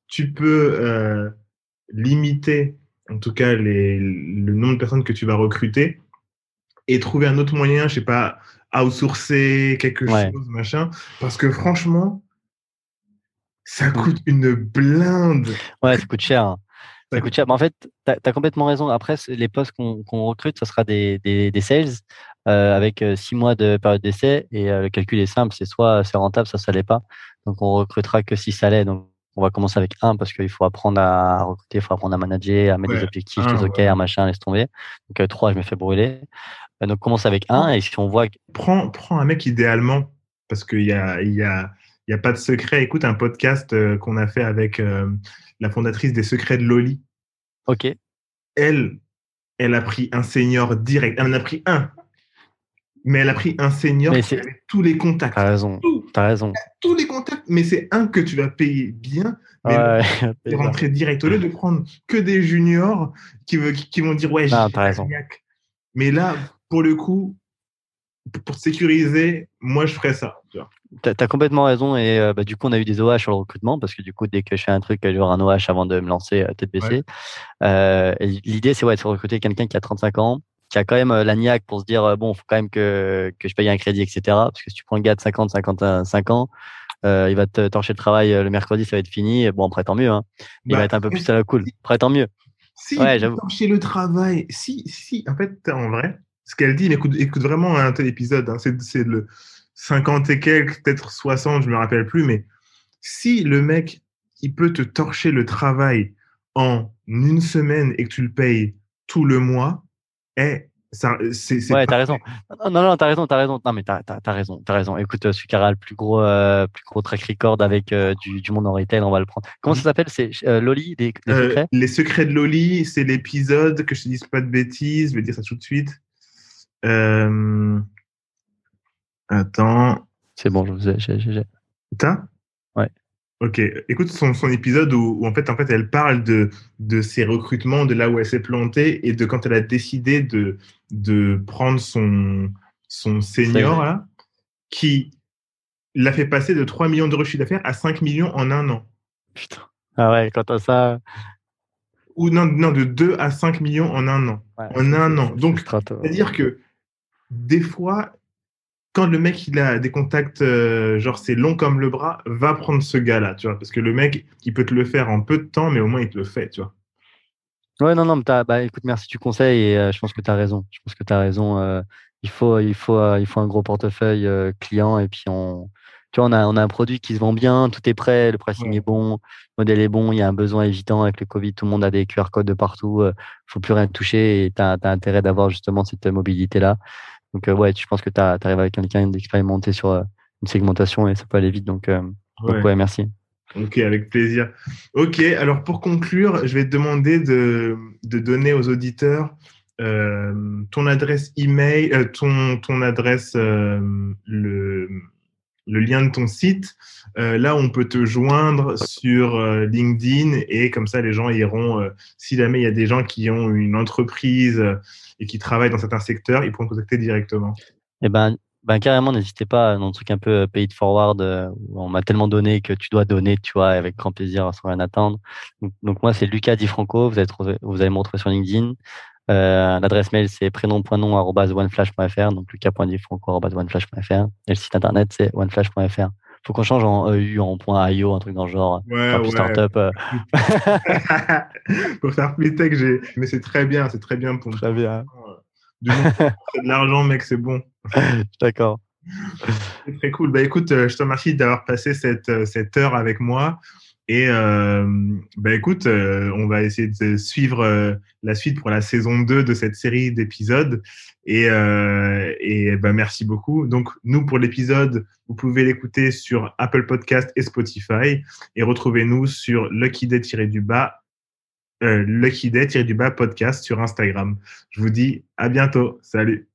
tu peux euh, limiter, en tout cas, les, le nombre de personnes que tu vas recruter et trouver un autre moyen, je sais pas, outsourcer quelque chose, machin. Parce que franchement, ça coûte une blinde. Ouais, ça coûte cher. Hein. Ça coûte cher. Mais en fait, tu as, complètement raison. Après, les postes qu'on recrute, ce sera des, des, des sales euh, avec euh, six mois de période d'essai. Et euh, le calcul est simple c'est soit c'est rentable, soit ça l'est pas. Donc, on recrutera que si ça l'est. Donc, on va commencer avec un parce qu'il faut apprendre à recruter, il faut apprendre à manager, à mettre des objectifs, des OKR, machin, laisse tomber. Donc, trois, je me fais brûler. Euh, donc commence avec un et si on voit. Prends, prends un mec idéalement parce qu'il y a, y, a, y a pas de secret. Écoute un podcast euh, qu'on a fait avec euh, la fondatrice des secrets de Loli. Ok. Elle, elle a pris un senior direct. Elle en a pris un. Mais elle a pris un senior qui avait tous les contacts. T'as raison. T'as raison. Tous les contacts, mais c'est un que tu vas payer bien. Mais ouais, rentrer direct. Au lieu de prendre que des juniors qui, qui, vont dire Ouais, j'ai. Mais là, pour le coup, pour sécuriser, moi, je ferais ça. Tu as, complètement raison. Et euh, bah, du coup, on a eu des OH sur le recrutement parce que du coup, dès que je fais un truc, j'aurai un OH avant de me lancer à tête baissée. Euh, l'idée, c'est ouais, de recruter quelqu'un qui a 35 ans, qui a quand même euh, la niaque pour se dire bon, faut quand même que, que je paye un crédit, etc. Parce que si tu prends le gars de 50, 55 ans, il va te torcher le travail le mercredi, ça va être fini. Bon, après, tant mieux. Hein. Il va bah, être un peu plus à la cool. Après, tant mieux. Si ouais, torcher le travail, si, si, en fait, en vrai, ce qu'elle dit, écoute, écoute vraiment un tel épisode. Hein. C'est le 50 et quelques, peut-être 60, je me rappelle plus, mais si le mec, il peut te torcher le travail en une semaine et que tu le payes tout le mois, eh, c'est, ouais, t'as raison. Non, non, t'as raison, t'as raison. Non, mais t'as, as, raison, t'as raison. Écoute, euh, le plus gros, euh, plus gros track record avec euh, du, du, monde en retail, on va le prendre. Comment ça s'appelle? C'est Loli, des, secrets? Les secrets de Loli, c'est l'épisode que je te dise pas de bêtises. Je vais dire ça tout de suite. Euh... Attends. C'est bon, je vous ai. j'ai. T'as? Ouais. Ok. Écoute son, son épisode où, en fait, en fait, elle parle de, de ses recrutements, de là où elle s'est plantée et de quand elle a décidé de, de prendre son, son senior, là, qui l'a fait passer de 3 millions d'euros de chiffre d'affaires à 5 millions en un an. Putain. Ah ouais, quand à ça. Ou non, non, de 2 à 5 millions en un an. en un an. Donc, c'est-à-dire que des fois, quand le mec il a des contacts, euh, genre c'est long comme le bras, va prendre ce gars-là, tu vois, parce que le mec, il peut te le faire en peu de temps, mais au moins il te le fait, tu vois. Ouais, non, non, mais bah, écoute, merci du conseil et euh, je pense que tu as raison. Je pense que tu as raison. Euh, il, faut, il, faut, il faut un gros portefeuille client et puis on, tu vois, on a, on a un produit qui se vend bien, tout est prêt, le pricing est bon, le modèle est bon, il y a un besoin évident avec le Covid, tout le monde a des QR codes de partout, il faut plus rien toucher et tu as, intérêt d'avoir justement cette mobilité-là. Donc, ouais, je pense que tu arrives avec quelqu'un d'expérimenté sur une segmentation et ça peut aller vite. Donc, ouais. merci. Ok, avec plaisir. Ok, alors pour conclure, je vais te demander de, de donner aux auditeurs euh, ton adresse email, euh, ton, ton adresse, euh, le, le lien de ton site. là, on peut te joindre sur LinkedIn et comme ça, les gens iront, si jamais il y a des gens qui ont une entreprise et qui travaillent dans certains secteurs, ils pourront contacter directement. Eh ben, ben carrément, n'hésitez pas dans le truc un peu euh, it forward euh, on m'a tellement donné que tu dois donner, tu vois, avec grand plaisir sans rien attendre. Donc, moi, c'est Lucas Di Franco. Vous allez, vous allez me retrouver sur LinkedIn. Euh, L'adresse mail, c'est prénom.nom.oneflash.fr. Donc lucas.difranco.oneflash.fr. Et le site internet, c'est oneflash.fr. Faut qu'on change en EU, en .io, un truc dans le genre. Ouais, ouais. startup. Euh. pour faire plus tech, j'ai. Mais c'est très bien, c'est très bien pour. Très bien. Du de l'argent, mec, c'est bon. D'accord. C'est très cool. Bah écoute, euh, je te remercie d'avoir passé cette, euh, cette heure avec moi. Et euh, bah écoute, on va essayer de suivre la suite pour la saison 2 de cette série d'épisodes. Et, et bah merci beaucoup. Donc, nous, pour l'épisode, vous pouvez l'écouter sur Apple Podcast et Spotify. Et retrouvez-nous sur Lucky Day-du-bas euh, Lucky Day, du bas podcast sur Instagram. Je vous dis à bientôt. Salut.